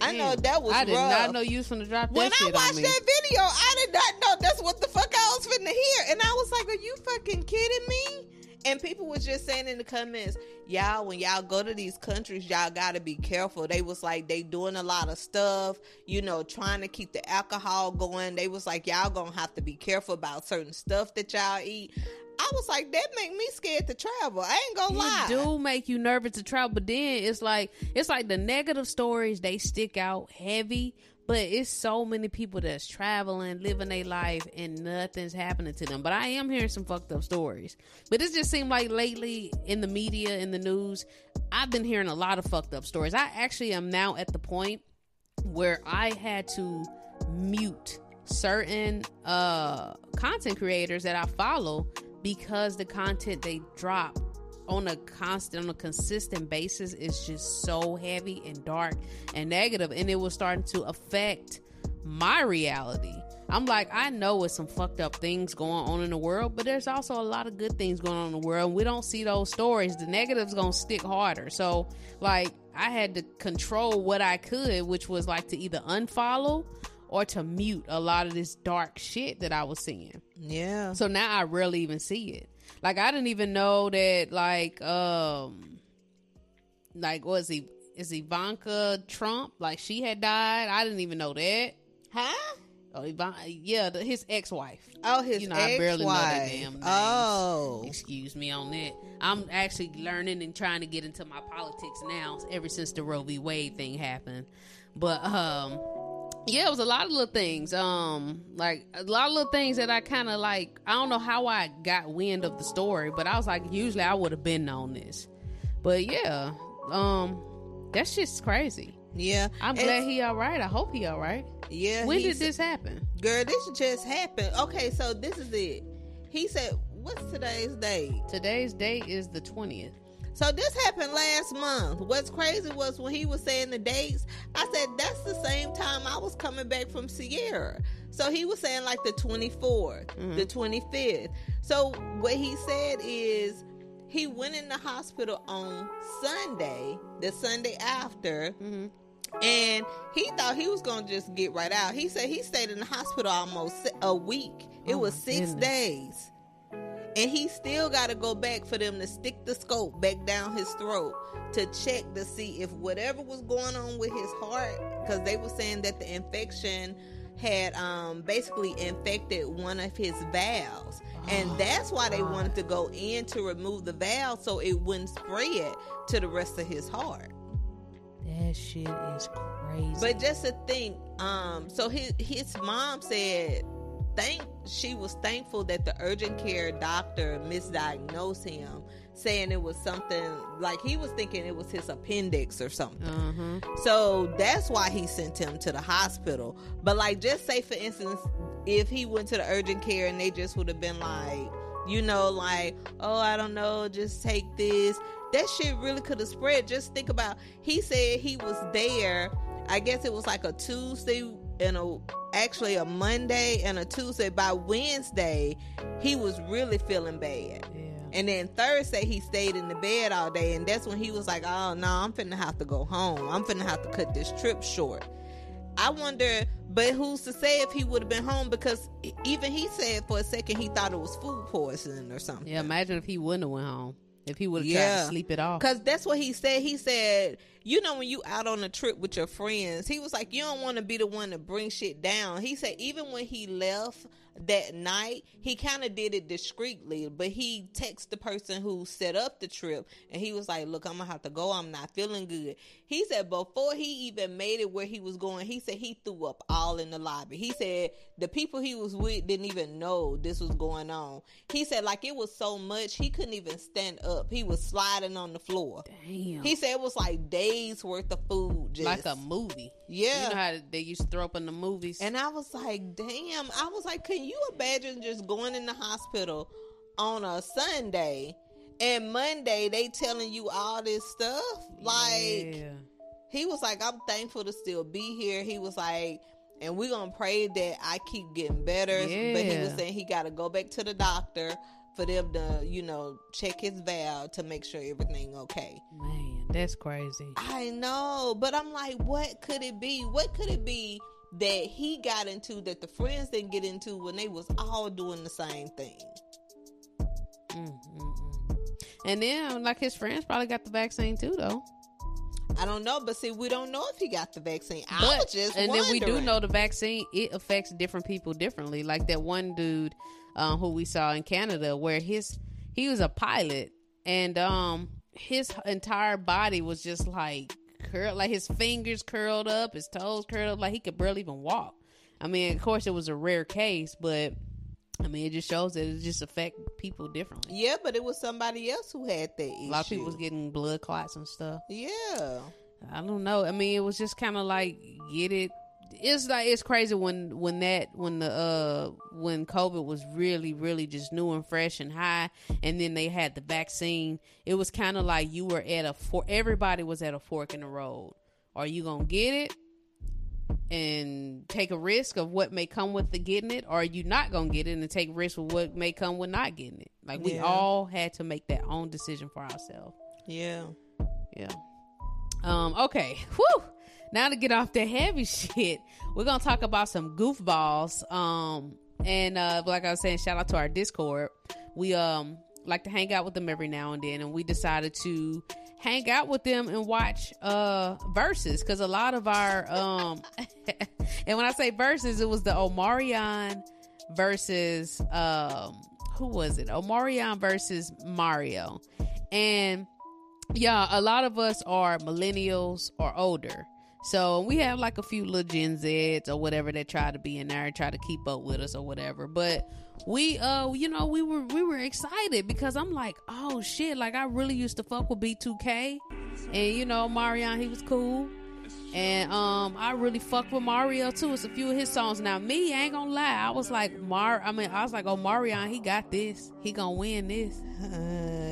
I know that was I did rough. not know you was gonna drop that when I shit on watched me. that video, I did not know that's what the fuck I was finna hear. And I was like, Are you fucking kidding me? And people was just saying in the comments, y'all, when y'all go to these countries, y'all gotta be careful. They was like, they doing a lot of stuff, you know, trying to keep the alcohol going. They was like, y'all gonna have to be careful about certain stuff that y'all eat. I was like, that make me scared to travel. I ain't gonna lie. It do make you nervous to travel, but then it's like it's like the negative stories they stick out heavy. But it's so many people that's traveling, living their life, and nothing's happening to them. But I am hearing some fucked up stories. But it just seemed like lately in the media, in the news, I've been hearing a lot of fucked up stories. I actually am now at the point where I had to mute certain uh content creators that I follow because the content they drop on a constant on a consistent basis is just so heavy and dark and negative and it was starting to affect my reality. I'm like, I know it's some fucked up things going on in the world, but there's also a lot of good things going on in the world. We don't see those stories. The negative's gonna stick harder. So, like, I had to control what I could, which was like to either unfollow or to mute a lot of this dark shit that I was seeing. Yeah. So now I rarely even see it. Like I didn't even know that like um like was he is Ivanka Trump like she had died. I didn't even know that. Huh? Oh, Ivan, yeah, the, his ex-wife. Oh, his You know, I barely know ex-wife. damn names. Oh. Excuse me on that. I'm actually learning and trying to get into my politics now ever since the Roe v. Wade thing happened. But um yeah, it was a lot of little things. Um like a lot of little things that I kind of like I don't know how I got wind of the story, but I was like usually I would have been on this. But yeah, um that's just crazy. Yeah. I'm It's- glad he all right. I hope he all right. Yeah. When did this happen? Girl, this just happened. Okay, so this is it. He said, "What's today's date?" Today's date is the 20th. So this happened last month. What's crazy was when he was saying the dates. I said that's the same time I was coming back from Sierra. So he was saying like the 24th, mm-hmm. the 25th. So what he said is he went in the hospital on Sunday, the Sunday after, mm-hmm. and he thought he was gonna just get right out. He said he stayed in the hospital almost a week. It Oh, was six goodness. days. And he still got to go back for them to stick the scope back down his throat to check to see if whatever was going on with his heart, because they were saying that the infection had um, basically infected one of his valves. and *gasps* that's why they wanted to go in to remove the valve so it wouldn't spread to the rest of his heart. That shit is crazy. But just to think, um, so his his mom said, thank she was thankful that the urgent care doctor misdiagnosed him, saying it was something like he was thinking it was his appendix or something. uh-huh. So that's why he sent him to the hospital. But like, just say for instance, if he went to the urgent care and they just would have been like, you know, like, oh, I don't know, just take this. That shit really could have spread. Just think about. He said he was there. I guess it was like a Tuesday and a actually a Monday and a Tuesday. By Wednesday, he was really feeling bad. Yeah. And then Thursday he stayed in the bed all day, and that's when he was like, "Oh no, I'm finna have to go home. I'm finna have to cut this trip short." I wonder, but who's to say if he would have been home? Because even he said for a second he thought it was food poisoning or something. Yeah, imagine if he wouldn't have went home. If he would have tried to sleep it off. Cause that's what he said. He said, you know, when you out on a trip with your friends, he was like, you don't want to be the one to bring shit down. He said, even when he left that night, he kind of did it discreetly, but he texted the person who set up the trip and he was like, Look, I'm gonna have to go. I'm not feeling good. He said before he even made it where he was going, he said he threw up all in the lobby. He said the people he was with didn't even know this was going on. He said like it was so much he couldn't even stand up. He was sliding on the floor. Damn. He said it was like days worth of food, just like a movie. yeah. You know how they used to throw up in the movies. And I was like, damn. I was like, can you imagine just going in the hospital on a Sunday and Monday they telling you all this stuff? Like, yeah. he was like, I'm thankful to still be here. He was like, and we're going to pray that I keep getting better. But he was saying he got to go back to the doctor for them to, you know, check his valve to make sure everything okay. man, that's crazy. I know, but I'm like, what could it be? What could it be that he got into that the friends didn't get into when they was all doing the same thing? Mm, mm, mm. And then, like his friends probably got the vaccine too, though. I don't know, but see, we don't know if he got the vaccine. I But was just and then we do know the vaccine it affects different people differently. Like that one dude um, who we saw in Canada, where his he was a pilot, and um his entire body was just like curled, like his fingers curled up, his toes curled up, like he could barely even walk. I mean, of course, it was a rare case, but I mean, it just shows that it just affect people differently. Yeah, but it was somebody else who had that issue. A lot of people was getting blood clots and stuff. Yeah. I don't know. I mean, it was just kind of like get it. It's like it's crazy when when that when the uh when COVID was really really just new and fresh and high, and then they had the vaccine. It was kind of like you were at a for everybody was at a fork in the road. Are you gonna get it and take a risk of what may come with the getting it, or are you not gonna get it and take risk with what may come with not getting it? Like we all had to make that own decision for ourselves. Yeah. Yeah. Um, okay. Whew. Now to get off the heavy *laughs* shit, we're gonna talk about some goofballs. Um, and uh, like I was saying, shout out to our Discord. We um like to hang out with them every now and then, and we decided to hang out with them and watch uh verses because a lot of our um *laughs* and when I say verses, it was the Omarion versus um who was it? Omarion versus Mario, and yeah, a lot of us are millennials or older. So we have like a few little Gen Zs or whatever that try to be in there and try to keep up with us or whatever. But we uh you know, we were we were excited because I'm like, oh shit, like I really used to fuck with B2K. And you know, Marion, he was cool. And um I really fuck with Mario too. It's a few of his songs. Now me, I ain't gonna lie. I was like Mar I mean, I was like, oh Marion, he got this. He gonna win this. *laughs*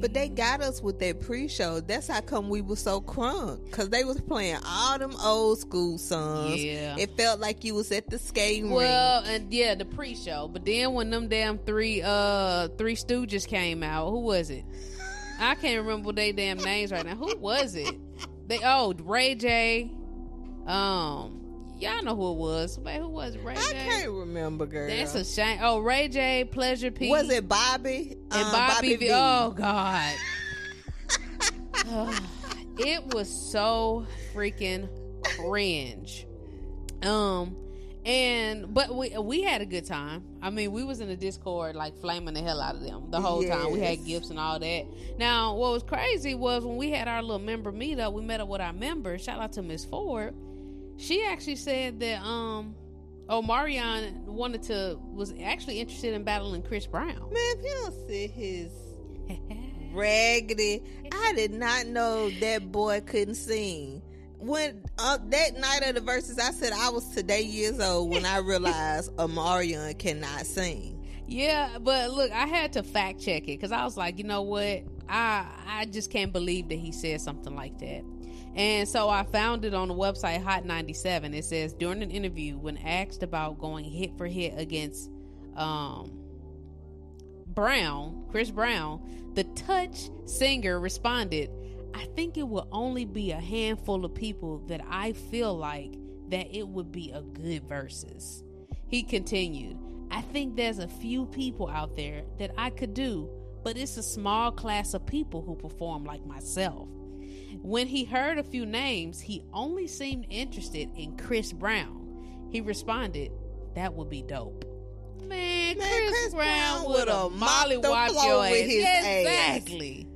But they got us with that pre-show. That's how come we were so crunk. Cause they was playing all them old school songs. Yeah. It felt like you was at the skating Well, rink. and yeah, the pre-show. But then when them damn three uh three Stooges came out, who was it? I can't remember their damn names right now. Who was it? They oh Ray J. Um, y'all know who it was. Wait, who was it? Ray I J? can't remember, girl. That's a shame. Oh, Ray J. Pleasure P. was it Bobby? and Um, Bobby, V. V. Oh God. *laughs* it was so freaking cringe. Um and but we we had a good time. I mean, we was in the Discord like flaming the hell out of them the whole time. We had gifts and all that. Now, what was crazy was when we had our little member meetup, we met up with our members. Shout out to Miss Ford. She actually said that um Omarion wanted to was actually interested in battling Chris Brown. Man, if you don't see his *laughs* raggedy, I did not know that boy couldn't sing. When uh, that night of the verses, I said I was today years old when I realized *laughs* Omarion cannot sing. Yeah, but look, I had to fact check it because I was like, you know what, I I just can't believe that he said something like that. And so I found it on the website Hot 97. It says during an interview when asked about going hit for hit against um Brown, Chris Brown, the touch singer responded, I think it will only be a handful of people that I feel like that it would be a good versus. He continued, I think there's a few people out there that I could do, but it's a small class of people who perform like myself. When he heard a few names, he only seemed interested in Chris Brown. He responded, That would be dope. Man, Man, Chris, Chris Brown, Brown would have molly mopped the whopped with his Yeah, ass. Exactly.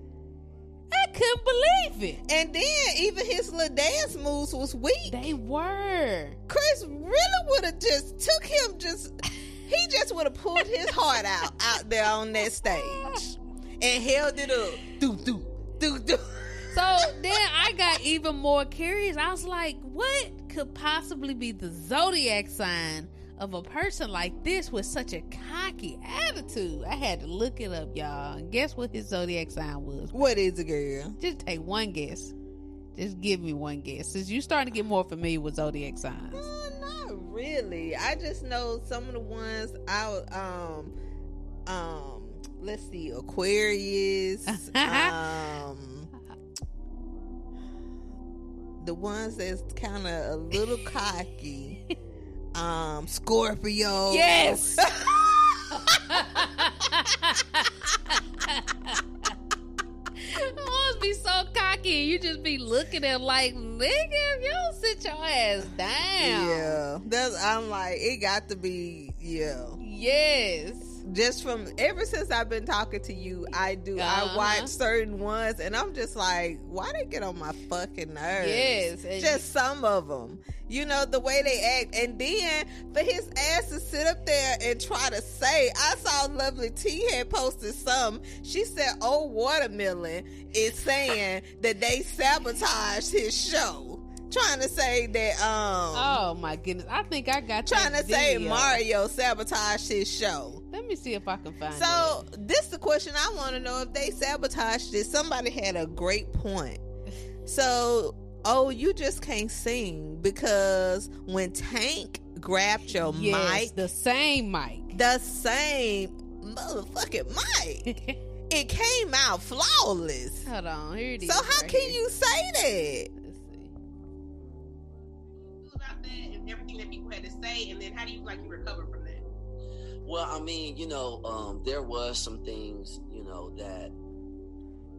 I couldn't believe it. And then even his little dance moves was weak. They were. Chris really would have just took him just he just would have pulled his heart out out there on that stage and held it up. Do do do do. So then I got even more curious. I was like, what could possibly be the zodiac sign of a person like this with such a cocky attitude? I had to look it up, y'all. Guess what his zodiac sign was? What is it, girl? Just take one guess. Just give me one guess. Since you starting to get more familiar with zodiac signs. Uh, not really. I just know some of the ones I um um let's see Aquarius *laughs* um the ones that's kind of a little cocky *laughs* um Scorpio Yes. *laughs* Must be so cocky. You just be looking at like, nigga, if you don't sit your ass down. yeah that's I'm like it got to be yeah Yes. Just from ever since I've been talking to you, I do. Uh-huh. I watch certain ones, and I'm just like, why they get on my fucking nerves? Yes, and- just some of them. You know the way they act, and then for his ass to sit up there and try to say, I saw Lovely T had posted some. She said, "Oh, watermelon is saying that they sabotaged his show." Trying to say that, um, Oh my goodness. I think I got trying to say. Mario sabotaged his show. Let me see if I can find So this is the question I want to know if they sabotaged it. Somebody had a great point. So oh, you just can't sing because when Tank grabbed your it. Yes, mic, the same mic. the same motherfucking mic, *laughs* it came out flawless. Hold on, here it is. So how right can here. you say that? That and everything that people had to say, and then how do you like you recover from that? Well, I mean, you know, um, there was some things, you know, that,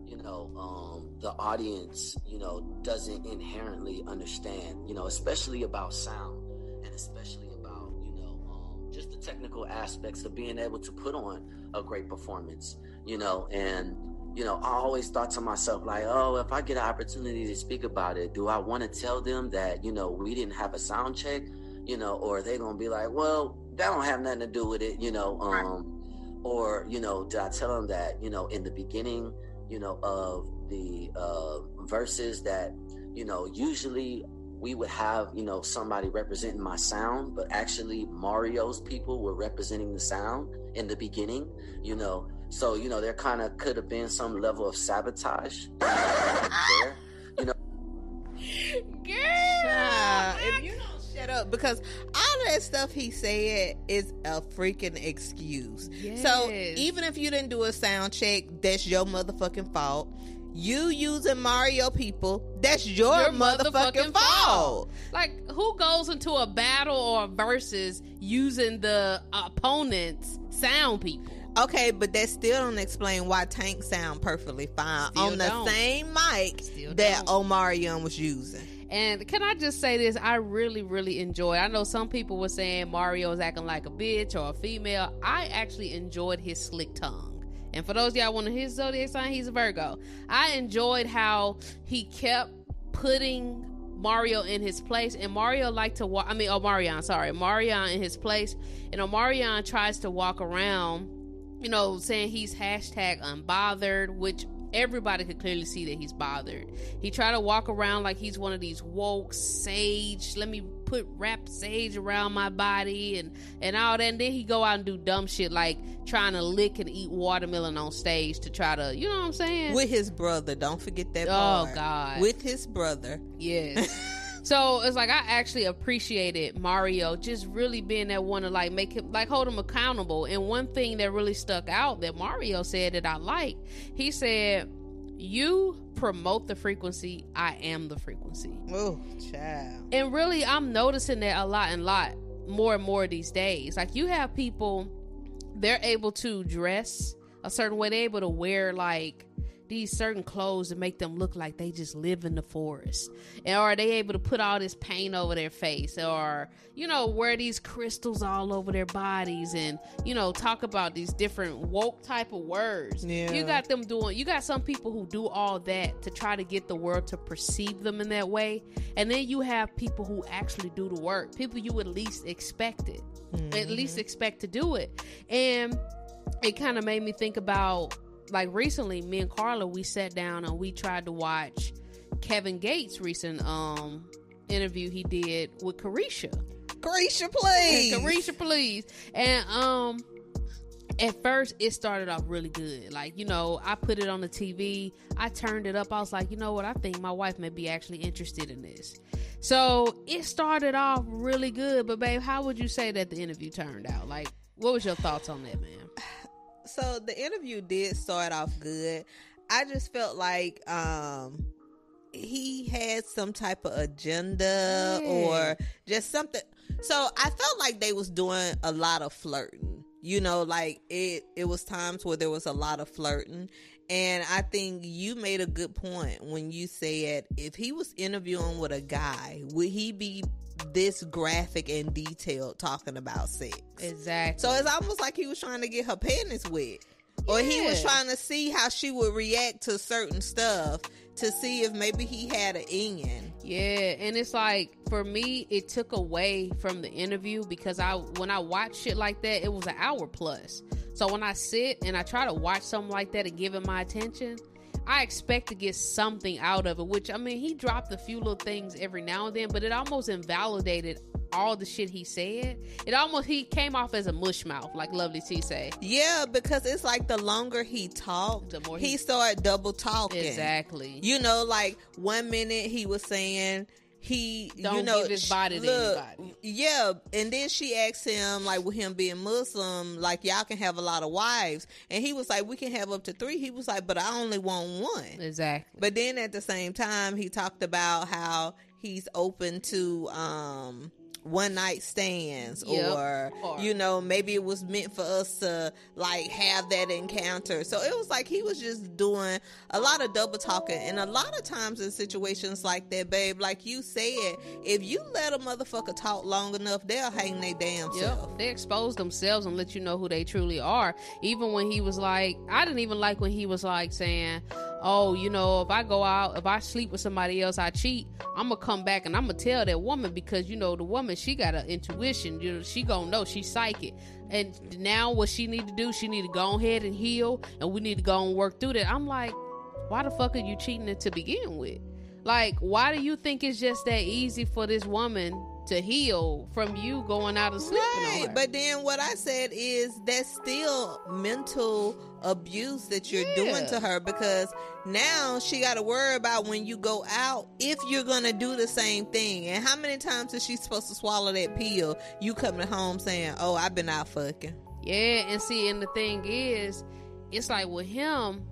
you know, um, the audience, you know, doesn't inherently understand, you know, especially about sound and especially about, you know, um, just the technical aspects of being able to put on a great performance, you know, and, you know, I always thought to myself, like, oh, if I get an opportunity to speak about it, do I want to tell them that, you know, we didn't have a sound check, you know, or are they going to be like, well, that don't have nothing to do with it, you know, um, or, you know, did I tell them that, you know, in the beginning, you know, of the uh, verses that, you know, usually we would have, you know, somebody representing my sound, but actually Mario's people were representing the sound in the beginning, you know. So, you know, there kind of could have been some level of sabotage there. *laughs* You know, girl, Child, if you don't shut up, because all that stuff he said is a freaking excuse. So even if you didn't do a sound check, that's your motherfucking fault. You using Mario people, that's your, Your motherfucking, motherfucking fault. Like, who goes into a battle or a versus using the opponent's sound people? Okay, but that still don't explain why Tank sound perfectly fine Still on the don't. same mic Still that don't. Omarion was using. And can I just say this? I really, really enjoy. I know some people were saying Mario's acting like a bitch or a female. I actually enjoyed his slick tongue. And for those of y'all wanting his zodiac sign, he's a Virgo. I enjoyed how he kept putting Mario in his place, and Mario liked to walk. I mean, Omarion, sorry, Marion in his place, and Omarion tries to walk around, you know, saying he's hashtag unbothered, which everybody could clearly see that he's bothered. He tried to walk around like he's one of these woke sage. Let me put wrap sage around my body and and all that. And then he go out and do dumb shit like trying to lick and eat watermelon on stage to try to, you know what I'm saying? With his brother, don't forget that Oh, part. God. With his brother. Yes. *laughs* so it's like I actually appreciated Mario just really being that one to like make him like hold him accountable. And one thing that really stuck out that Mario said that I like, he said, "You promote the frequency, I am the frequency." Oh, child. And really, I'm noticing that a lot and lot more and more these days. Like you have people, they're able to dress a certain way. They're able to wear like these certain clothes to make them look like they just live in the forest? And are they able to put all this paint over their face or, you know, wear these crystals all over their bodies and, you know, talk about these different woke type of words. Yeah. You got them doing you got some people who do all that to try to get the world to perceive them in that way. And then you have people who actually do the work. People you would least expect it. At mm-hmm. least expect to do it. And it kind of made me think about like recently me and Carla we sat down and we tried to watch Kevin Gates recent um interview he did with Carisha. Carisha, please. *laughs* Carisha, please. And um at first it started off really good. Like, you know, I put it on the TV, I turned it up, I was like, you know what, I think my wife may be actually interested in this. So it started off really good, but babe, how would you say that the interview turned out? Like, what was your thoughts on that, man? So the interview did start off good. I just felt like um he had some type of agenda Yeah. or just something. So I felt like they was doing a lot of flirting. You know, like it it was times where there was a lot of flirting. And I think you made a good point when you said if he was interviewing with a guy, would he be this graphic and detailed talking about sex? Exactly. So it's almost like he was trying to get her panties wet. Or he was trying to see how she would react to certain stuff to see if maybe he had an in. Yeah, and it's like for me, it took away from the interview because I when I watch shit like that, it was an hour plus. So when I sit and I try to watch something like that and give it my attention, I expect to get something out of it. Which I mean, he dropped a few little things every now and then, but it almost invalidated all the shit he said. It almost he came off as a mush mouth, like Lovely T say. Yeah, because it's like the longer he talked, The more he, he- started double talking. Exactly. You know, like one minute he was saying he Don't you know give his body to look, anybody. Yeah, and then she asked him like with him being Muslim, like y'all can have a lot of wives, and he was like we can have up to three. He was like, but I only want one. exactly. But then at the same time, he talked about how he's open to um one night stands Yep. or, Or- you know maybe it was meant for us to like have that encounter so it was like he was just doing a lot of double talking and a lot of times in situations like that babe like you said if you let a motherfucker talk long enough they'll hang their damn self they expose themselves and let you know who they truly are. Even when he was like, I didn't even like when he was like saying, "Oh, you know, if I go out, if I sleep with somebody else, I cheat. I'm gonna come back and I'm gonna tell that woman because you know the woman she got an intuition. You know, she gonna know she's psychic. And now what she need to do, she need to go ahead and heal, and we need to go and work through that. I'm like, why the fuck are you cheating to begin with? Like, why do you think it's just that easy for this woman to heal from you going out and sleeping Right, but then what I said is that's still mental abuse that you're doing to her because now she got to worry about when you go out if you're gonna do the same thing. And how many times is she supposed to swallow that pill? You coming home saying, "Oh, I've been out fucking." Yeah, and see, and the thing is, it's like with him,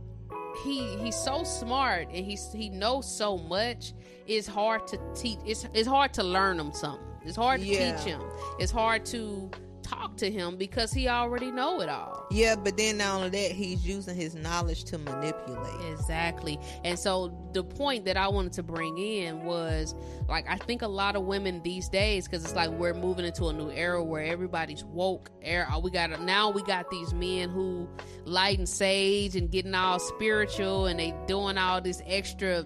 he he's so smart and he's he knows so much. It's hard to teach. It's it's hard to learn him something. It's hard to Yeah. teach him. It's hard to talk to him because he already know it all. Yeah, but then not only that, he's using his knowledge to manipulate. Exactly. And so the point that I wanted to bring in was like I think a lot of women these days cuz it's like we're moving into a new era where everybody's woke. Era we got now we got these men who lighting sage and getting all spiritual and they doing all this extra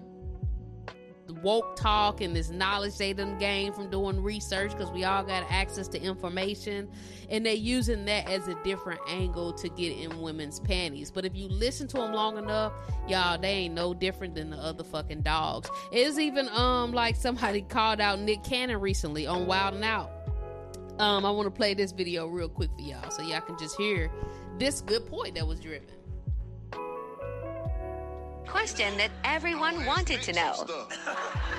woke talk and this knowledge they done gained from doing research because we all got access to information and they're using that as a different angle to get in women's panties. But if you listen to them long enough y'all they ain't no different than the other fucking dogs. It's even um like somebody *laughs* called out nick cannon recently on wild and out. Um i want to play this video real quick for y'all so y'all can just hear this good point that was driven Question that everyone wanted to know.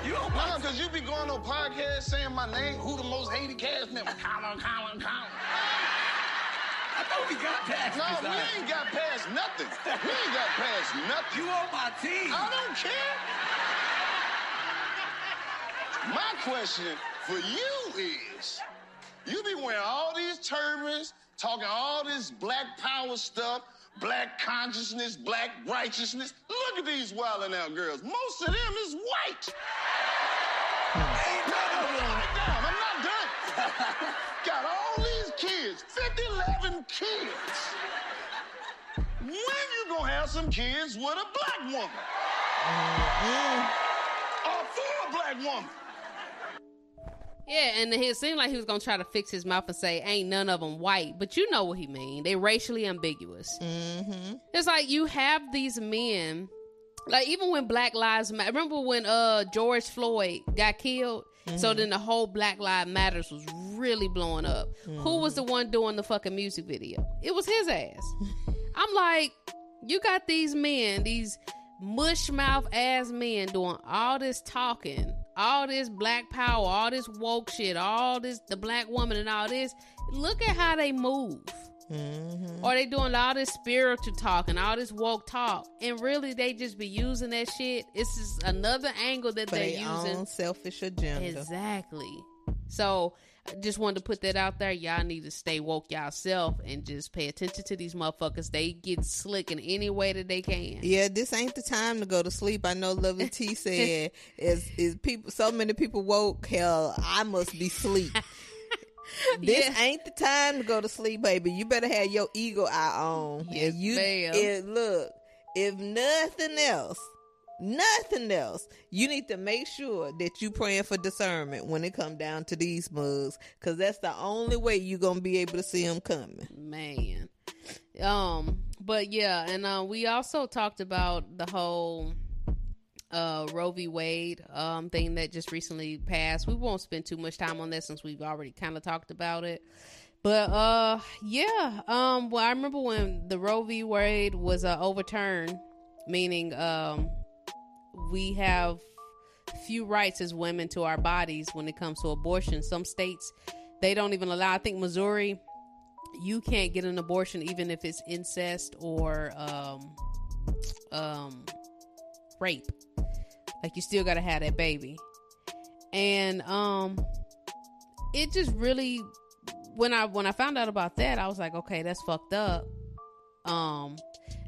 You don't know because you be going on podcasts saying my name, who the most hated cast member? Colin, Colin, Colin. I thought we got past No, we uh, ain't got past nothing. We ain't got past nothing. You on my team. I don't care. My question for you is, you be wearing all these turbans, talking all this black power stuff, black consciousness, black righteousness. look at these wildin' out girls. Most of them is white. Ain't none of them. Damn, I'm not done. *laughs* Got all these kids, 50, 11 kids. When you gonna have some kids with a black woman? Mm-hmm. Or for a black woman? Yeah, and it seemed like he was gonna try to fix his mouth and say, "Ain't none of them white," but you know what he mean. They racially ambiguous. Mm-hmm. It's like you have these men, like even when Black Lives Matter. Remember when uh George Floyd got killed? So then the whole Black Lives Matters was really blowing up. Who was the one doing the fucking music video? It was his ass. *laughs* I'm like, you got these men, these mush mouth ass men doing all this talking, all this black power, all this woke shit, all this the black woman and all this. Look at how they move. Mm-hmm. Or they doing all this spiritual talk and all this woke talk, and really they just be using that shit. It's just another angle that For they're using. own selfish agenda. Exactly. So just wanted to put that out there. Y'all need to stay woke yourself and just pay attention to these motherfuckers. They get slick in any way that they can. Yeah, this ain't the time to go to sleep. I know Lovely T *laughs* said is is people so many people woke, hell, I must be sleep. *laughs* This Yeah. ain't the time to go to sleep, baby. You better have your eagle eye on. Yes, and you ma'am. it, look, if nothing else, nothing else, you need to make sure that you praying for discernment when it come down to these mugs, because that's the only way you gonna be able to see them coming. Man. Um, but yeah, and uh, we also talked about the whole uh Roe v. Wade um thing that just recently passed. We won't spend too much time on that since we've already kind of talked about it. But uh yeah, um well I remember when the Roe v. Wade was uh, overturned, meaning um we have few rights as women to our bodies when it comes to abortion. Some states they don't even allow. I think Missouri you can't get an abortion even if it's incest or um um rape like you still gotta have that baby and um it just really when i when i found out about that i was like okay that's fucked up um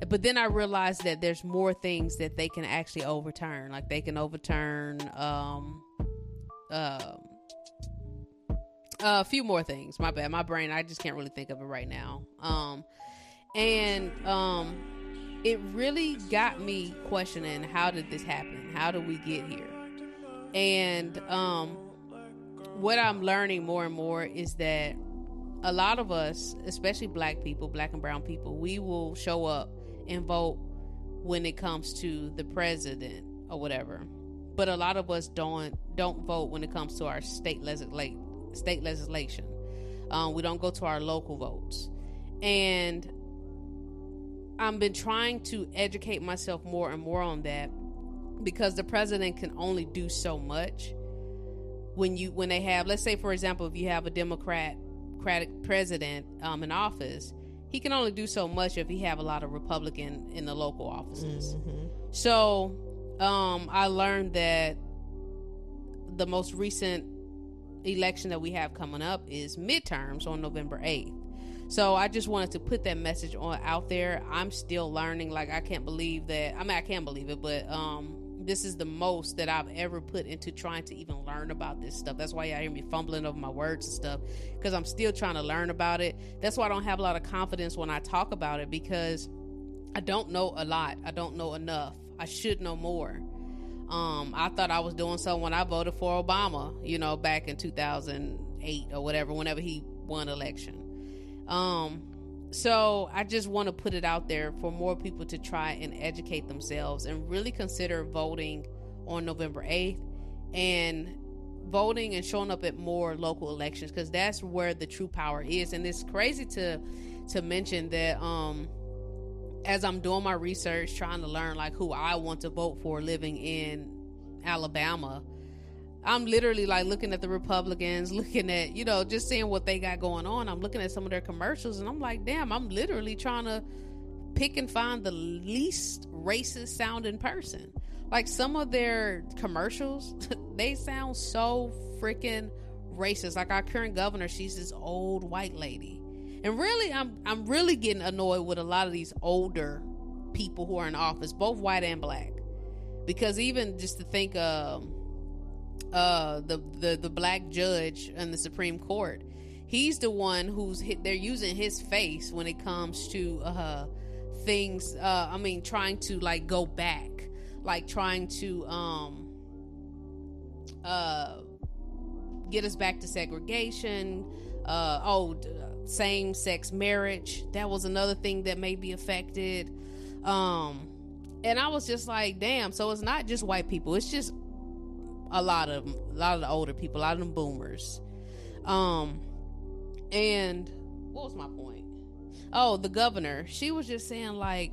but then i realized that there's more things that they can actually overturn like they can overturn um um a few more things. My bad. My brain, I just can't really think of it right now. Um, and um, it really got me questioning how did this happen? How did we get here? And um, what I'm learning more and more is that a lot of us, especially black people, black and brown people, we will show up and vote when it comes to the president or whatever. But a lot of us don't don't vote when it comes to our state legislate state legislation. Um, we don't go to our local votes, and I've been trying to educate myself more and more on that because the president can only do so much when you when they have let's say for example if you have a democrat democratic president um, in office he can only do so much if he have a lot of republican in the local offices so um, i learned that the most recent election that we have coming up is midterms on november 8th so I just wanted to put that message on out there. I'm still learning. Like I can't believe that. I mean, I can't believe it, but um, this is the most that I've ever put into trying to even learn about this stuff. That's why y'all hear me fumbling over my words and stuff because I'm still trying to learn about it. That's why I don't have a lot of confidence when I talk about it because I don't know a lot. I don't know enough. I should know more. Um, I thought I was doing so when I voted for Obama, you know, back in 2008 or whatever, whenever he won election. Um, so I just want to put it out there for more people to try and educate themselves and really consider voting on November 8th and voting and showing up at more local elections because that's where the true power is. And it's crazy to to mention that um as I'm doing my research, trying to learn like who I want to vote for living in Alabama, I'm literally like looking at the Republicans, *laughs* looking at, you know, just seeing what they got going on. I'm looking at some of their commercials and I'm like, damn, I'm literally trying to pick and find the least racist sounding person. Like some of their commercials, *laughs* they sound so freaking racist. Like our current governor, she's this old white lady. And really I'm I'm really getting annoyed with a lot of these older people who are in office, both white and black. Because even just to think um uh the the the black judge in the Supreme Court, he's the one who's hit, they're using his face when it comes to uh things uh I mean trying to like go back, like trying to um uh get us back to segregation, uh oh same sex marriage. That was another thing that may be affected. Um and I was just like, damn, so it's not just white people, it's just a lot of a lot of the older people, a lot of them boomers. Um and what was my point? Oh, the governor. She was just saying like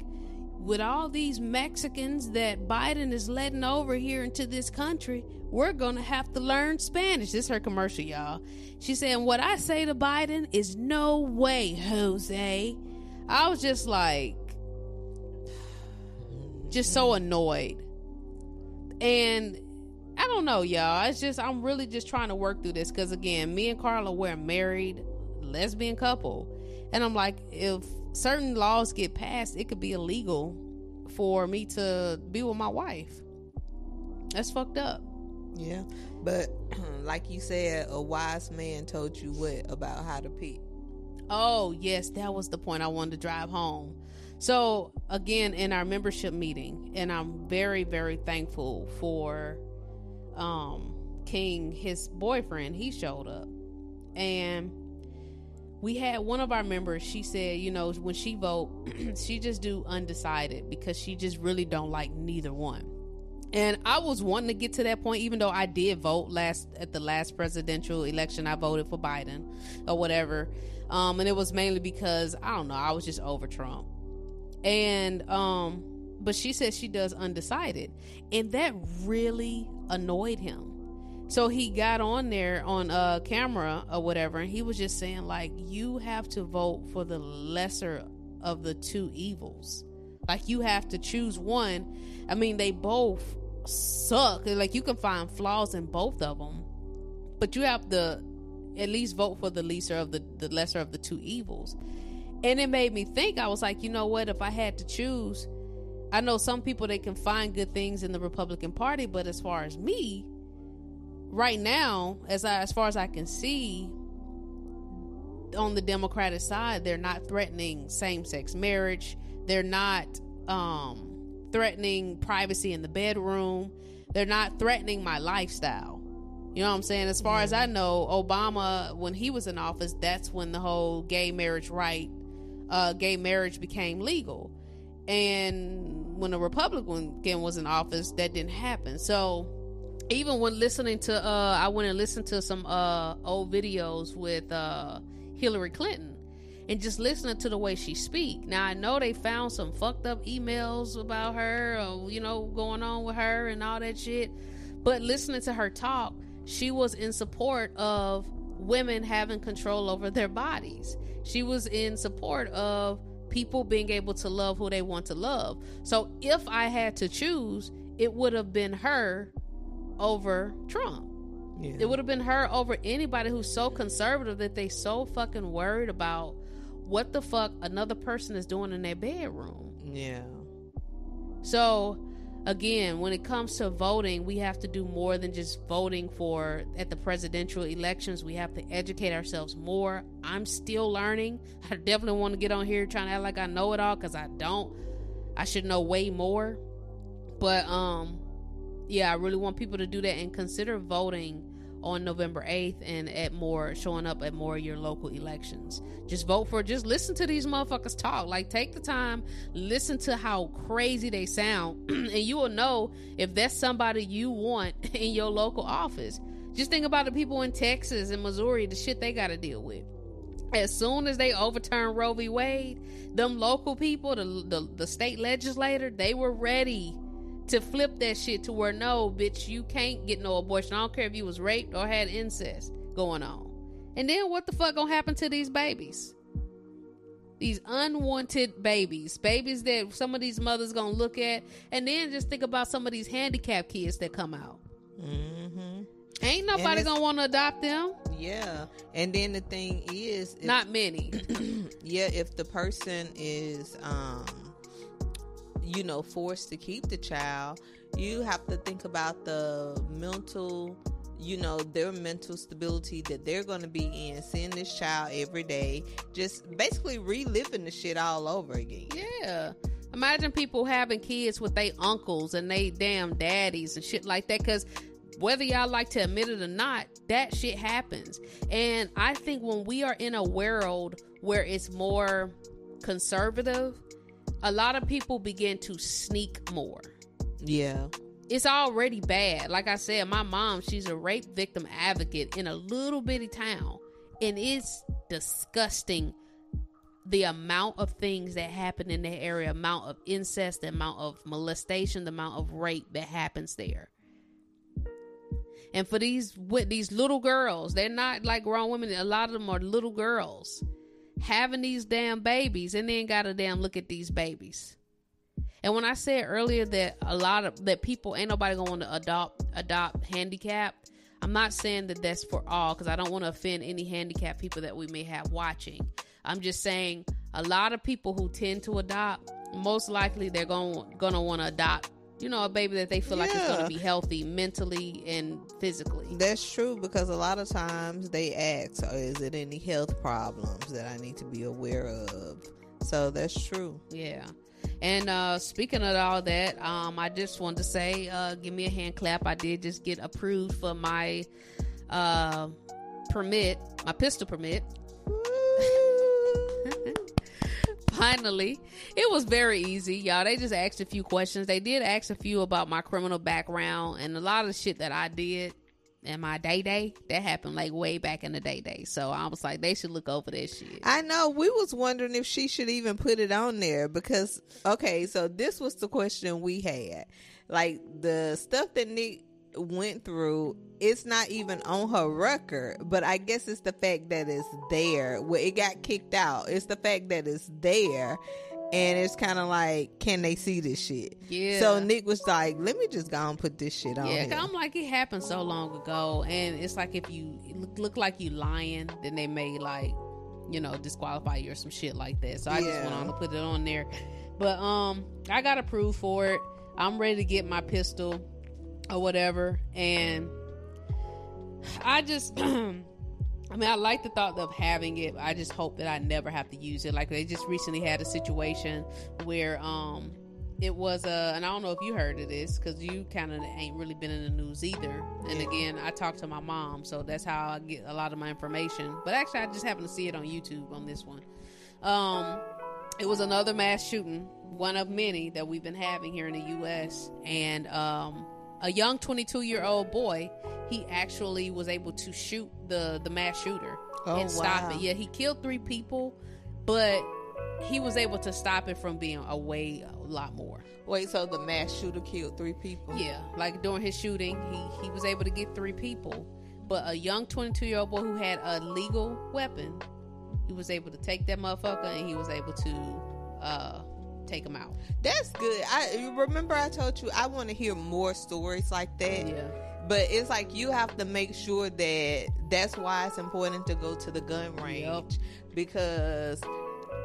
with all these Mexicans that Biden is letting over here into this country, we're gonna have to learn Spanish. This is her commercial, y'all. She's saying, What I say to Biden is no way, Jose. I was just like *sighs* just so annoyed. And I don't know, y'all. It's just I'm really just trying to work through this because again, me and Carla we're a married lesbian couple, and I'm like, if certain laws get passed, it could be illegal for me to be with my wife. That's fucked up. Yeah, but *clears throat* like you said, a wise man told you what about how to pick. Oh yes, that was the point I wanted to drive home. So again, in our membership meeting, and I'm very very thankful for um King, his boyfriend. He showed up, and we had one of our members she said you know when she vote *clears throat* she just do undecided because she just really don't like neither one. And i was wanting to get to that point even though i did vote last at the last presidential election i voted for biden or whatever. Um and it was mainly because i don't know i was just over trump. And um but she says she does undecided and that really annoyed him so he got on there on a camera or whatever, and he was just saying, like, you have to vote for the lesser of the two evils. Like, you have to choose one. I mean, they both suck. Like, you can find flaws in both of them, but you have to at least vote for the lesser of the, the lesser of the two evils. And it made me think, I was like, you know what? If I had to choose, I know some people they can find good things in the Republican Party, but as far as me, right now, as I, as far as I can see, on the Democratic side, they're not threatening same-sex marriage. They're not um, threatening privacy in the bedroom. They're not threatening my lifestyle. You know what I'm saying? As far as I know, Obama, when he was in office, that's when the whole gay marriage right, uh, gay marriage became legal. And when a Republican was in office, that didn't happen. So even when listening to uh I went and listened to some uh old videos with uh Hillary Clinton and just listening to the way she speak. Now I know they found some fucked up emails about her or you know going on with her and all that shit. But listening to her talk, she was in support of women having control over their bodies. She was in support of people being able to love who they want to love. So if I had to choose, it would have been her over Trump. Yeah. It would have been her over anybody who's so conservative that they so fucking worried about what the fuck another person is doing in their bedroom. Yeah. So again, when it comes to voting, we have to do more than just voting for at the presidential elections. We have to educate ourselves more. I'm still learning. I definitely want to get on here trying to act like I know it all because I don't. I should know way more. But um yeah, I really want people to do that and consider voting on November 8th and at more showing up at more of your local elections. Just vote for just listen to these motherfuckers talk. Like take the time, listen to how crazy they sound *clears throat* and you will know if that's somebody you want *laughs* in your local office. Just think about the people in Texas and Missouri, the shit they got to deal with. As soon as they overturn Roe v. Wade, them local people, the, the the state legislator, they were ready to flip that shit to where no, bitch, you can't get no abortion. I don't care if you was raped or had incest going on. And then what the fuck gonna happen to these babies? These unwanted babies, babies that some of these mothers gonna look at, and then just think about some of these handicapped kids that come out. Mm-hmm. Ain't nobody gonna want to adopt them. Yeah, and then the thing is, if, not many. *clears throat* yeah, if the person is um you know, forced to keep the child, you have to think about the mental you know their mental stability that they're going to be in seeing this child every day just basically reliving the shit all over again Yeah. Imagine people having kids with their uncles and they damn daddies and shit like that. Because whether y'all like to admit it or not, that shit happens. And I think when we are in a world where it's more conservative, a lot of people begin to sneak more. yeah It's already bad. Like I said, my mom, she's a rape victim advocate in a little bitty town. And it's disgusting the amount of things that happen in that area, amount of incest, the amount of molestation, the amount of rape that happens there. And for these with these little girls, they're not like grown women. A lot of them are little girls having these damn babies, and then gotta damn look at these babies. And when I said earlier that a lot of that people ain't nobody going to adopt adopt handicap, I'm not saying that that's for all because I don't want to offend any handicapped people that we may have watching. I'm just saying a lot of people who tend to adopt, most likely they're going gonna want to adopt, you know, a baby that they feel like is going to be healthy mentally and physically. That's true because a lot of times they ask, "Oh, "Is it any health problems that I need to be aware of?" So that's true. Yeah. And uh speaking of all that, um I just wanted to say uh give me a hand clap. I did just get approved for my uh permit, my pistol permit. Finally, it was very easy, y'all. They just asked a few questions. They did ask a few about my criminal background and a lot of shit that I did in my day day that happened like way back in the day day. So I was like, they should look over that shit. I know. We was wondering if she should even put it on there because okay, so this was the question we had. Like the stuff that Nick went through, it's not even on her record, but I guess it's the fact that it's there. Well, it got kicked out. It's the fact that it's there. And it's kind of like, can they see this shit? Yeah. So Nick was like, "Let me just go and put this shit on." Yeah. 'cause I'm like it happened so long ago, and it's like if you look, look like you lying, then they may like, you know, disqualify you or some shit like that. So I just went on to put it on there. But um, I got approved for it. I'm ready to get my pistol or whatever, and I just. *clears throat* I mean, I like the thought of having it. I just hope that I never have to use it. Like they just recently had a situation where um it was a, and I don't know if you heard of this because you kind of ain't really been in the news either. And again, I talked to my mom, so that's how I get a lot of my information. But actually, I just happened to see it on YouTube on this one. Um, it was another mass shooting, one of many that we've been having here in the U.S. And um, a young 22 year old boy, he actually was able to shoot the the mass shooter Oh, and stop wow. it. Yeah, he killed three people, but he was able to stop it from being away a lot more. Wait, so the mass shooter killed three people? Yeah, like during his shooting, he he was able to get three people, but a young 22 year old boy who had a legal weapon, he was able to take that motherfucker and he was able to uh take him out. That's good. I remember I told you I want to hear more stories like that. Yeah. But it's like you have to make sure that that's why it's important to go to the gun range because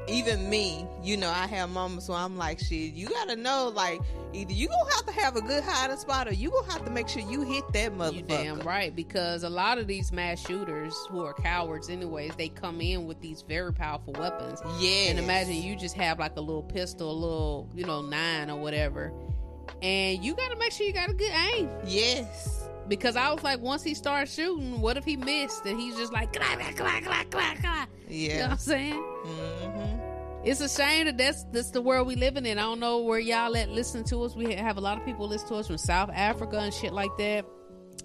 even me, you know, I have moments where I'm like, shit, you gotta know, like, either you gonna have to have a good hiding spot or you gonna have to make sure you hit that motherfucker. You damn right, because a lot of these mass shooters who are cowards, anyways, they come in with these very powerful weapons. Yeah. And imagine you just have like a little pistol, a little, you know, nine or whatever, and you got to make sure you got a good aim. Yes. Because I was like, once he starts shooting, what if he missed and he's just like, clack, clack, clack, clack, clack, clack. You know what Yeah. I'm saying? hmm It's a shame that that's that's the world we living in. I don't know where y'all at listen to us. We have a lot of people listen to us from South Africa and shit like that.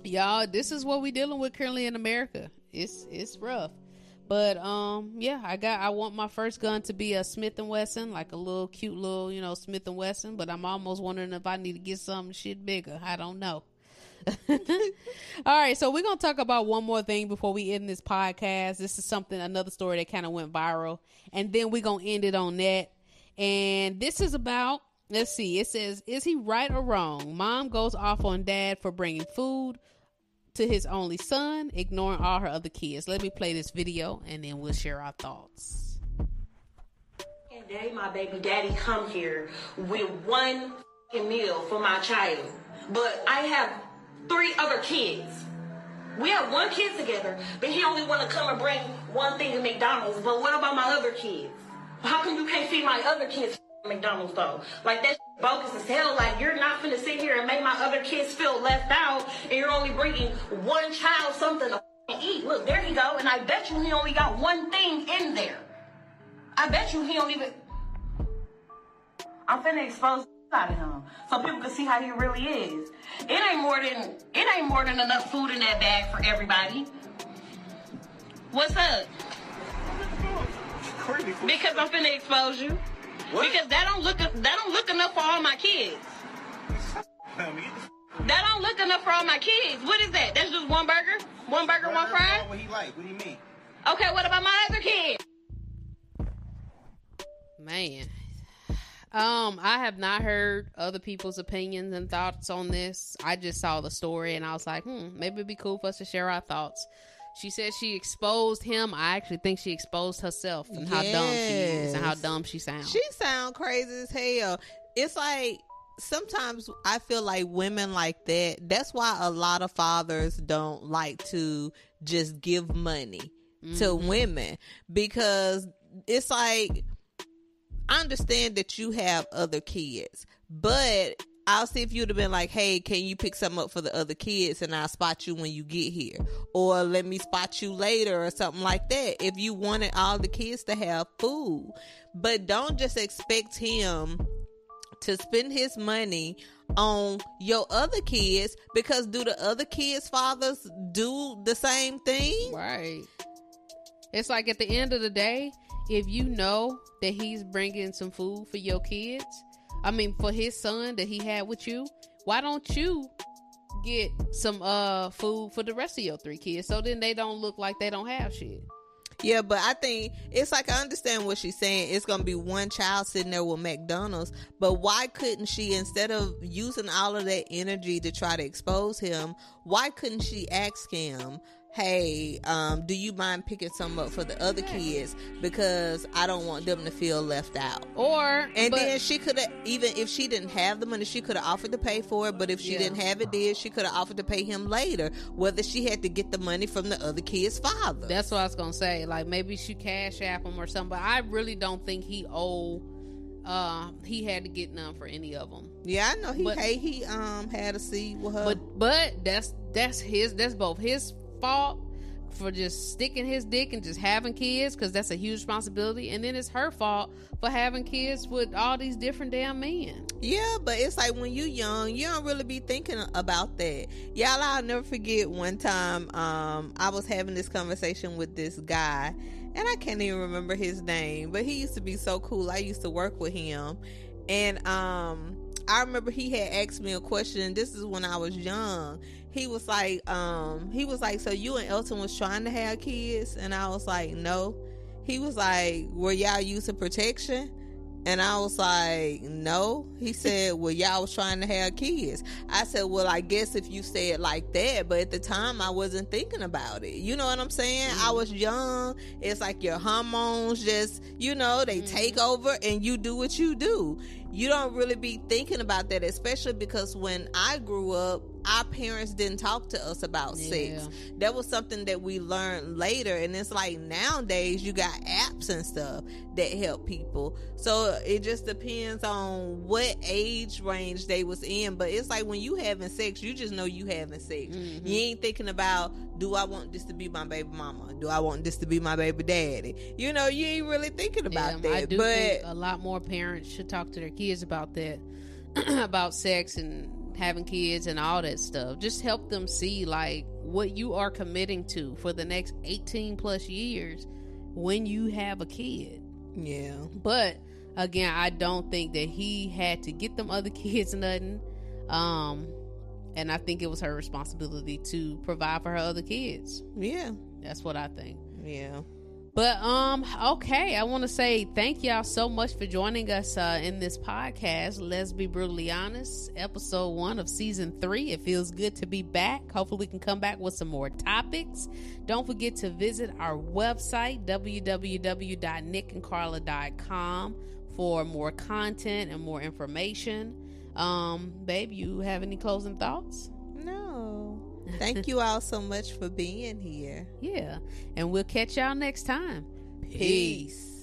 Y'all, this is what we dealing with currently in America. It's it's rough. But um yeah, I got I want my first gun to be a Smith and Wesson, like a little cute little, you know, Smith and Wesson, but I'm almost wondering if I need to get some shit bigger. I don't know. *laughs* All right, so we're gonna talk about one more thing before we end this podcast. This is something another story that kind of went viral, and then we're gonna end it on that. And this is about let's see. It says, "Is he right or wrong?" Mom goes off on dad for bringing food to his only son, ignoring all her other kids. Let me play this video, and then we'll share our thoughts. And day my baby daddy come here with one meal for my child. But I have three other kids. We have one kid together, but he only want to come and bring one thing to McDonald's. But what about my other kids? How come you can't feed my other kids *laughs* McDonald's though? Like that's *laughs* bogus as hell. Like you're not finna sit here and make my other kids feel left out, and you're only bringing one child something to *laughs* eat. Look, there he go, and I bet you he only got one thing in there. I bet you he don't even. I'm finna expose out of him so people can see how he really is. It ain't more than it ain't more than enough food in that bag for everybody. What's up? Because I'm finna expose you. Because that don't look that don't look enough for all my kids. That don't look enough for all my kids. What is that? That's just one burger? One burger, one fry? What he like? What do you mean? Okay, what about my other kids? Man. Um, I have not heard other people's opinions and thoughts on this. I just saw the story and I was like, hmm, maybe it'd be cool for us to share our thoughts. She said she exposed him. I actually think she exposed herself and how dumb she is and how dumb she sounds. She sound crazy as hell. It's like sometimes I feel like women like that. That's why a lot of fathers don't like to just give money to Mhm. women because it's like I understand that you have other kids, but I'll see if you'd have been like, "Hey, can you pick something up for the other kids, and I'll spot you when you get here, or let me spot you later, or something like that." If you wanted all the kids to have food, but don't just expect him to spend his money on your other kids because do the other kids' fathers do the same thing? Right. It's like at the end of the day, if you know that he's bringing some food for your kids, I mean for his son that he had with you, why don't you get some uh food for the rest of your three kids so then they don't look like they don't have shit. Yeah, but I think it's like I understand what she's saying. It's gonna be one child sitting there with McDonald's, but why couldn't she instead of using all of that energy to try to expose him, why couldn't she ask him, Hey, um, do you mind picking some up for the other kids? Because I don't want them to feel left out. Or And but- then she could have even if she didn't have the money, she could have offered to pay for it. But if she Yeah. didn't have it, then she could have offered to pay him later. Whether she had to get the money from the other kid's father. That's what I was gonna say. Like maybe she cash app him or something. But I really don't think he owe. Uh, he had to get none for any of them. Yeah, I know he But- hey he um had a seed with her. But but that's that's his. That's both his fault for just sticking his dick and just having kids because that's a huge responsibility, and then it's her fault for having kids with all these different damn men. yeah, but it's like when you young, you don't really be thinking about that. Y'all, I'll never forget one time um I was having this conversation with this guy, and I can't even remember his name, but he used to be so cool. I used to work with him, and um I remember he had asked me a question. This is when I was young. He was like, um, he was like, so you and Elton was trying to have kids, and I was like, no. He was like, were y'all using protection? And I was like, no. He *laughs* said, well, y'all was trying to have kids. I said, well, I guess if you say it like that, but at the time I wasn't thinking about it. You know what I'm saying? I was young. It's like your hormones just, you know, they take over and you do what you do. You don't really be thinking about that, especially because when I grew up, our parents didn't talk to us about Yeah. sex. That was something that we learned later. And it's like nowadays you got apps and stuff that help people. So it just depends on what age range they was in. But it's like when you having sex, you just know you having sex. Mm-hmm. You ain't thinking about do I want this to be my baby mama? Do I want this to be my baby daddy? You know, you ain't really thinking about Yeah, that. I do but think a lot more parents should talk to their kids about that, *clears throat* about sex and having kids and all that stuff. Just help them see like what you are committing to for the next 18 plus years when you have a kid. yeah. But again, I don't think that he had to get them other *laughs* kids nothing. Um and I think it was her responsibility to provide for her other kids. Yeah. That's what I think. Yeah. But um, okay, I want to say thank y'all so much for joining us uh, in this podcast. Let's be brutally honest, episode one of season three. It feels good to be back. Hopefully, we can come back with some more topics. Don't forget to visit our website www.nickandcarla.com. for more content and more information. Um, babe, you have any closing thoughts? Thank you all so much for being here. *laughs* Yeah. And we'll catch y'all next time. Peace.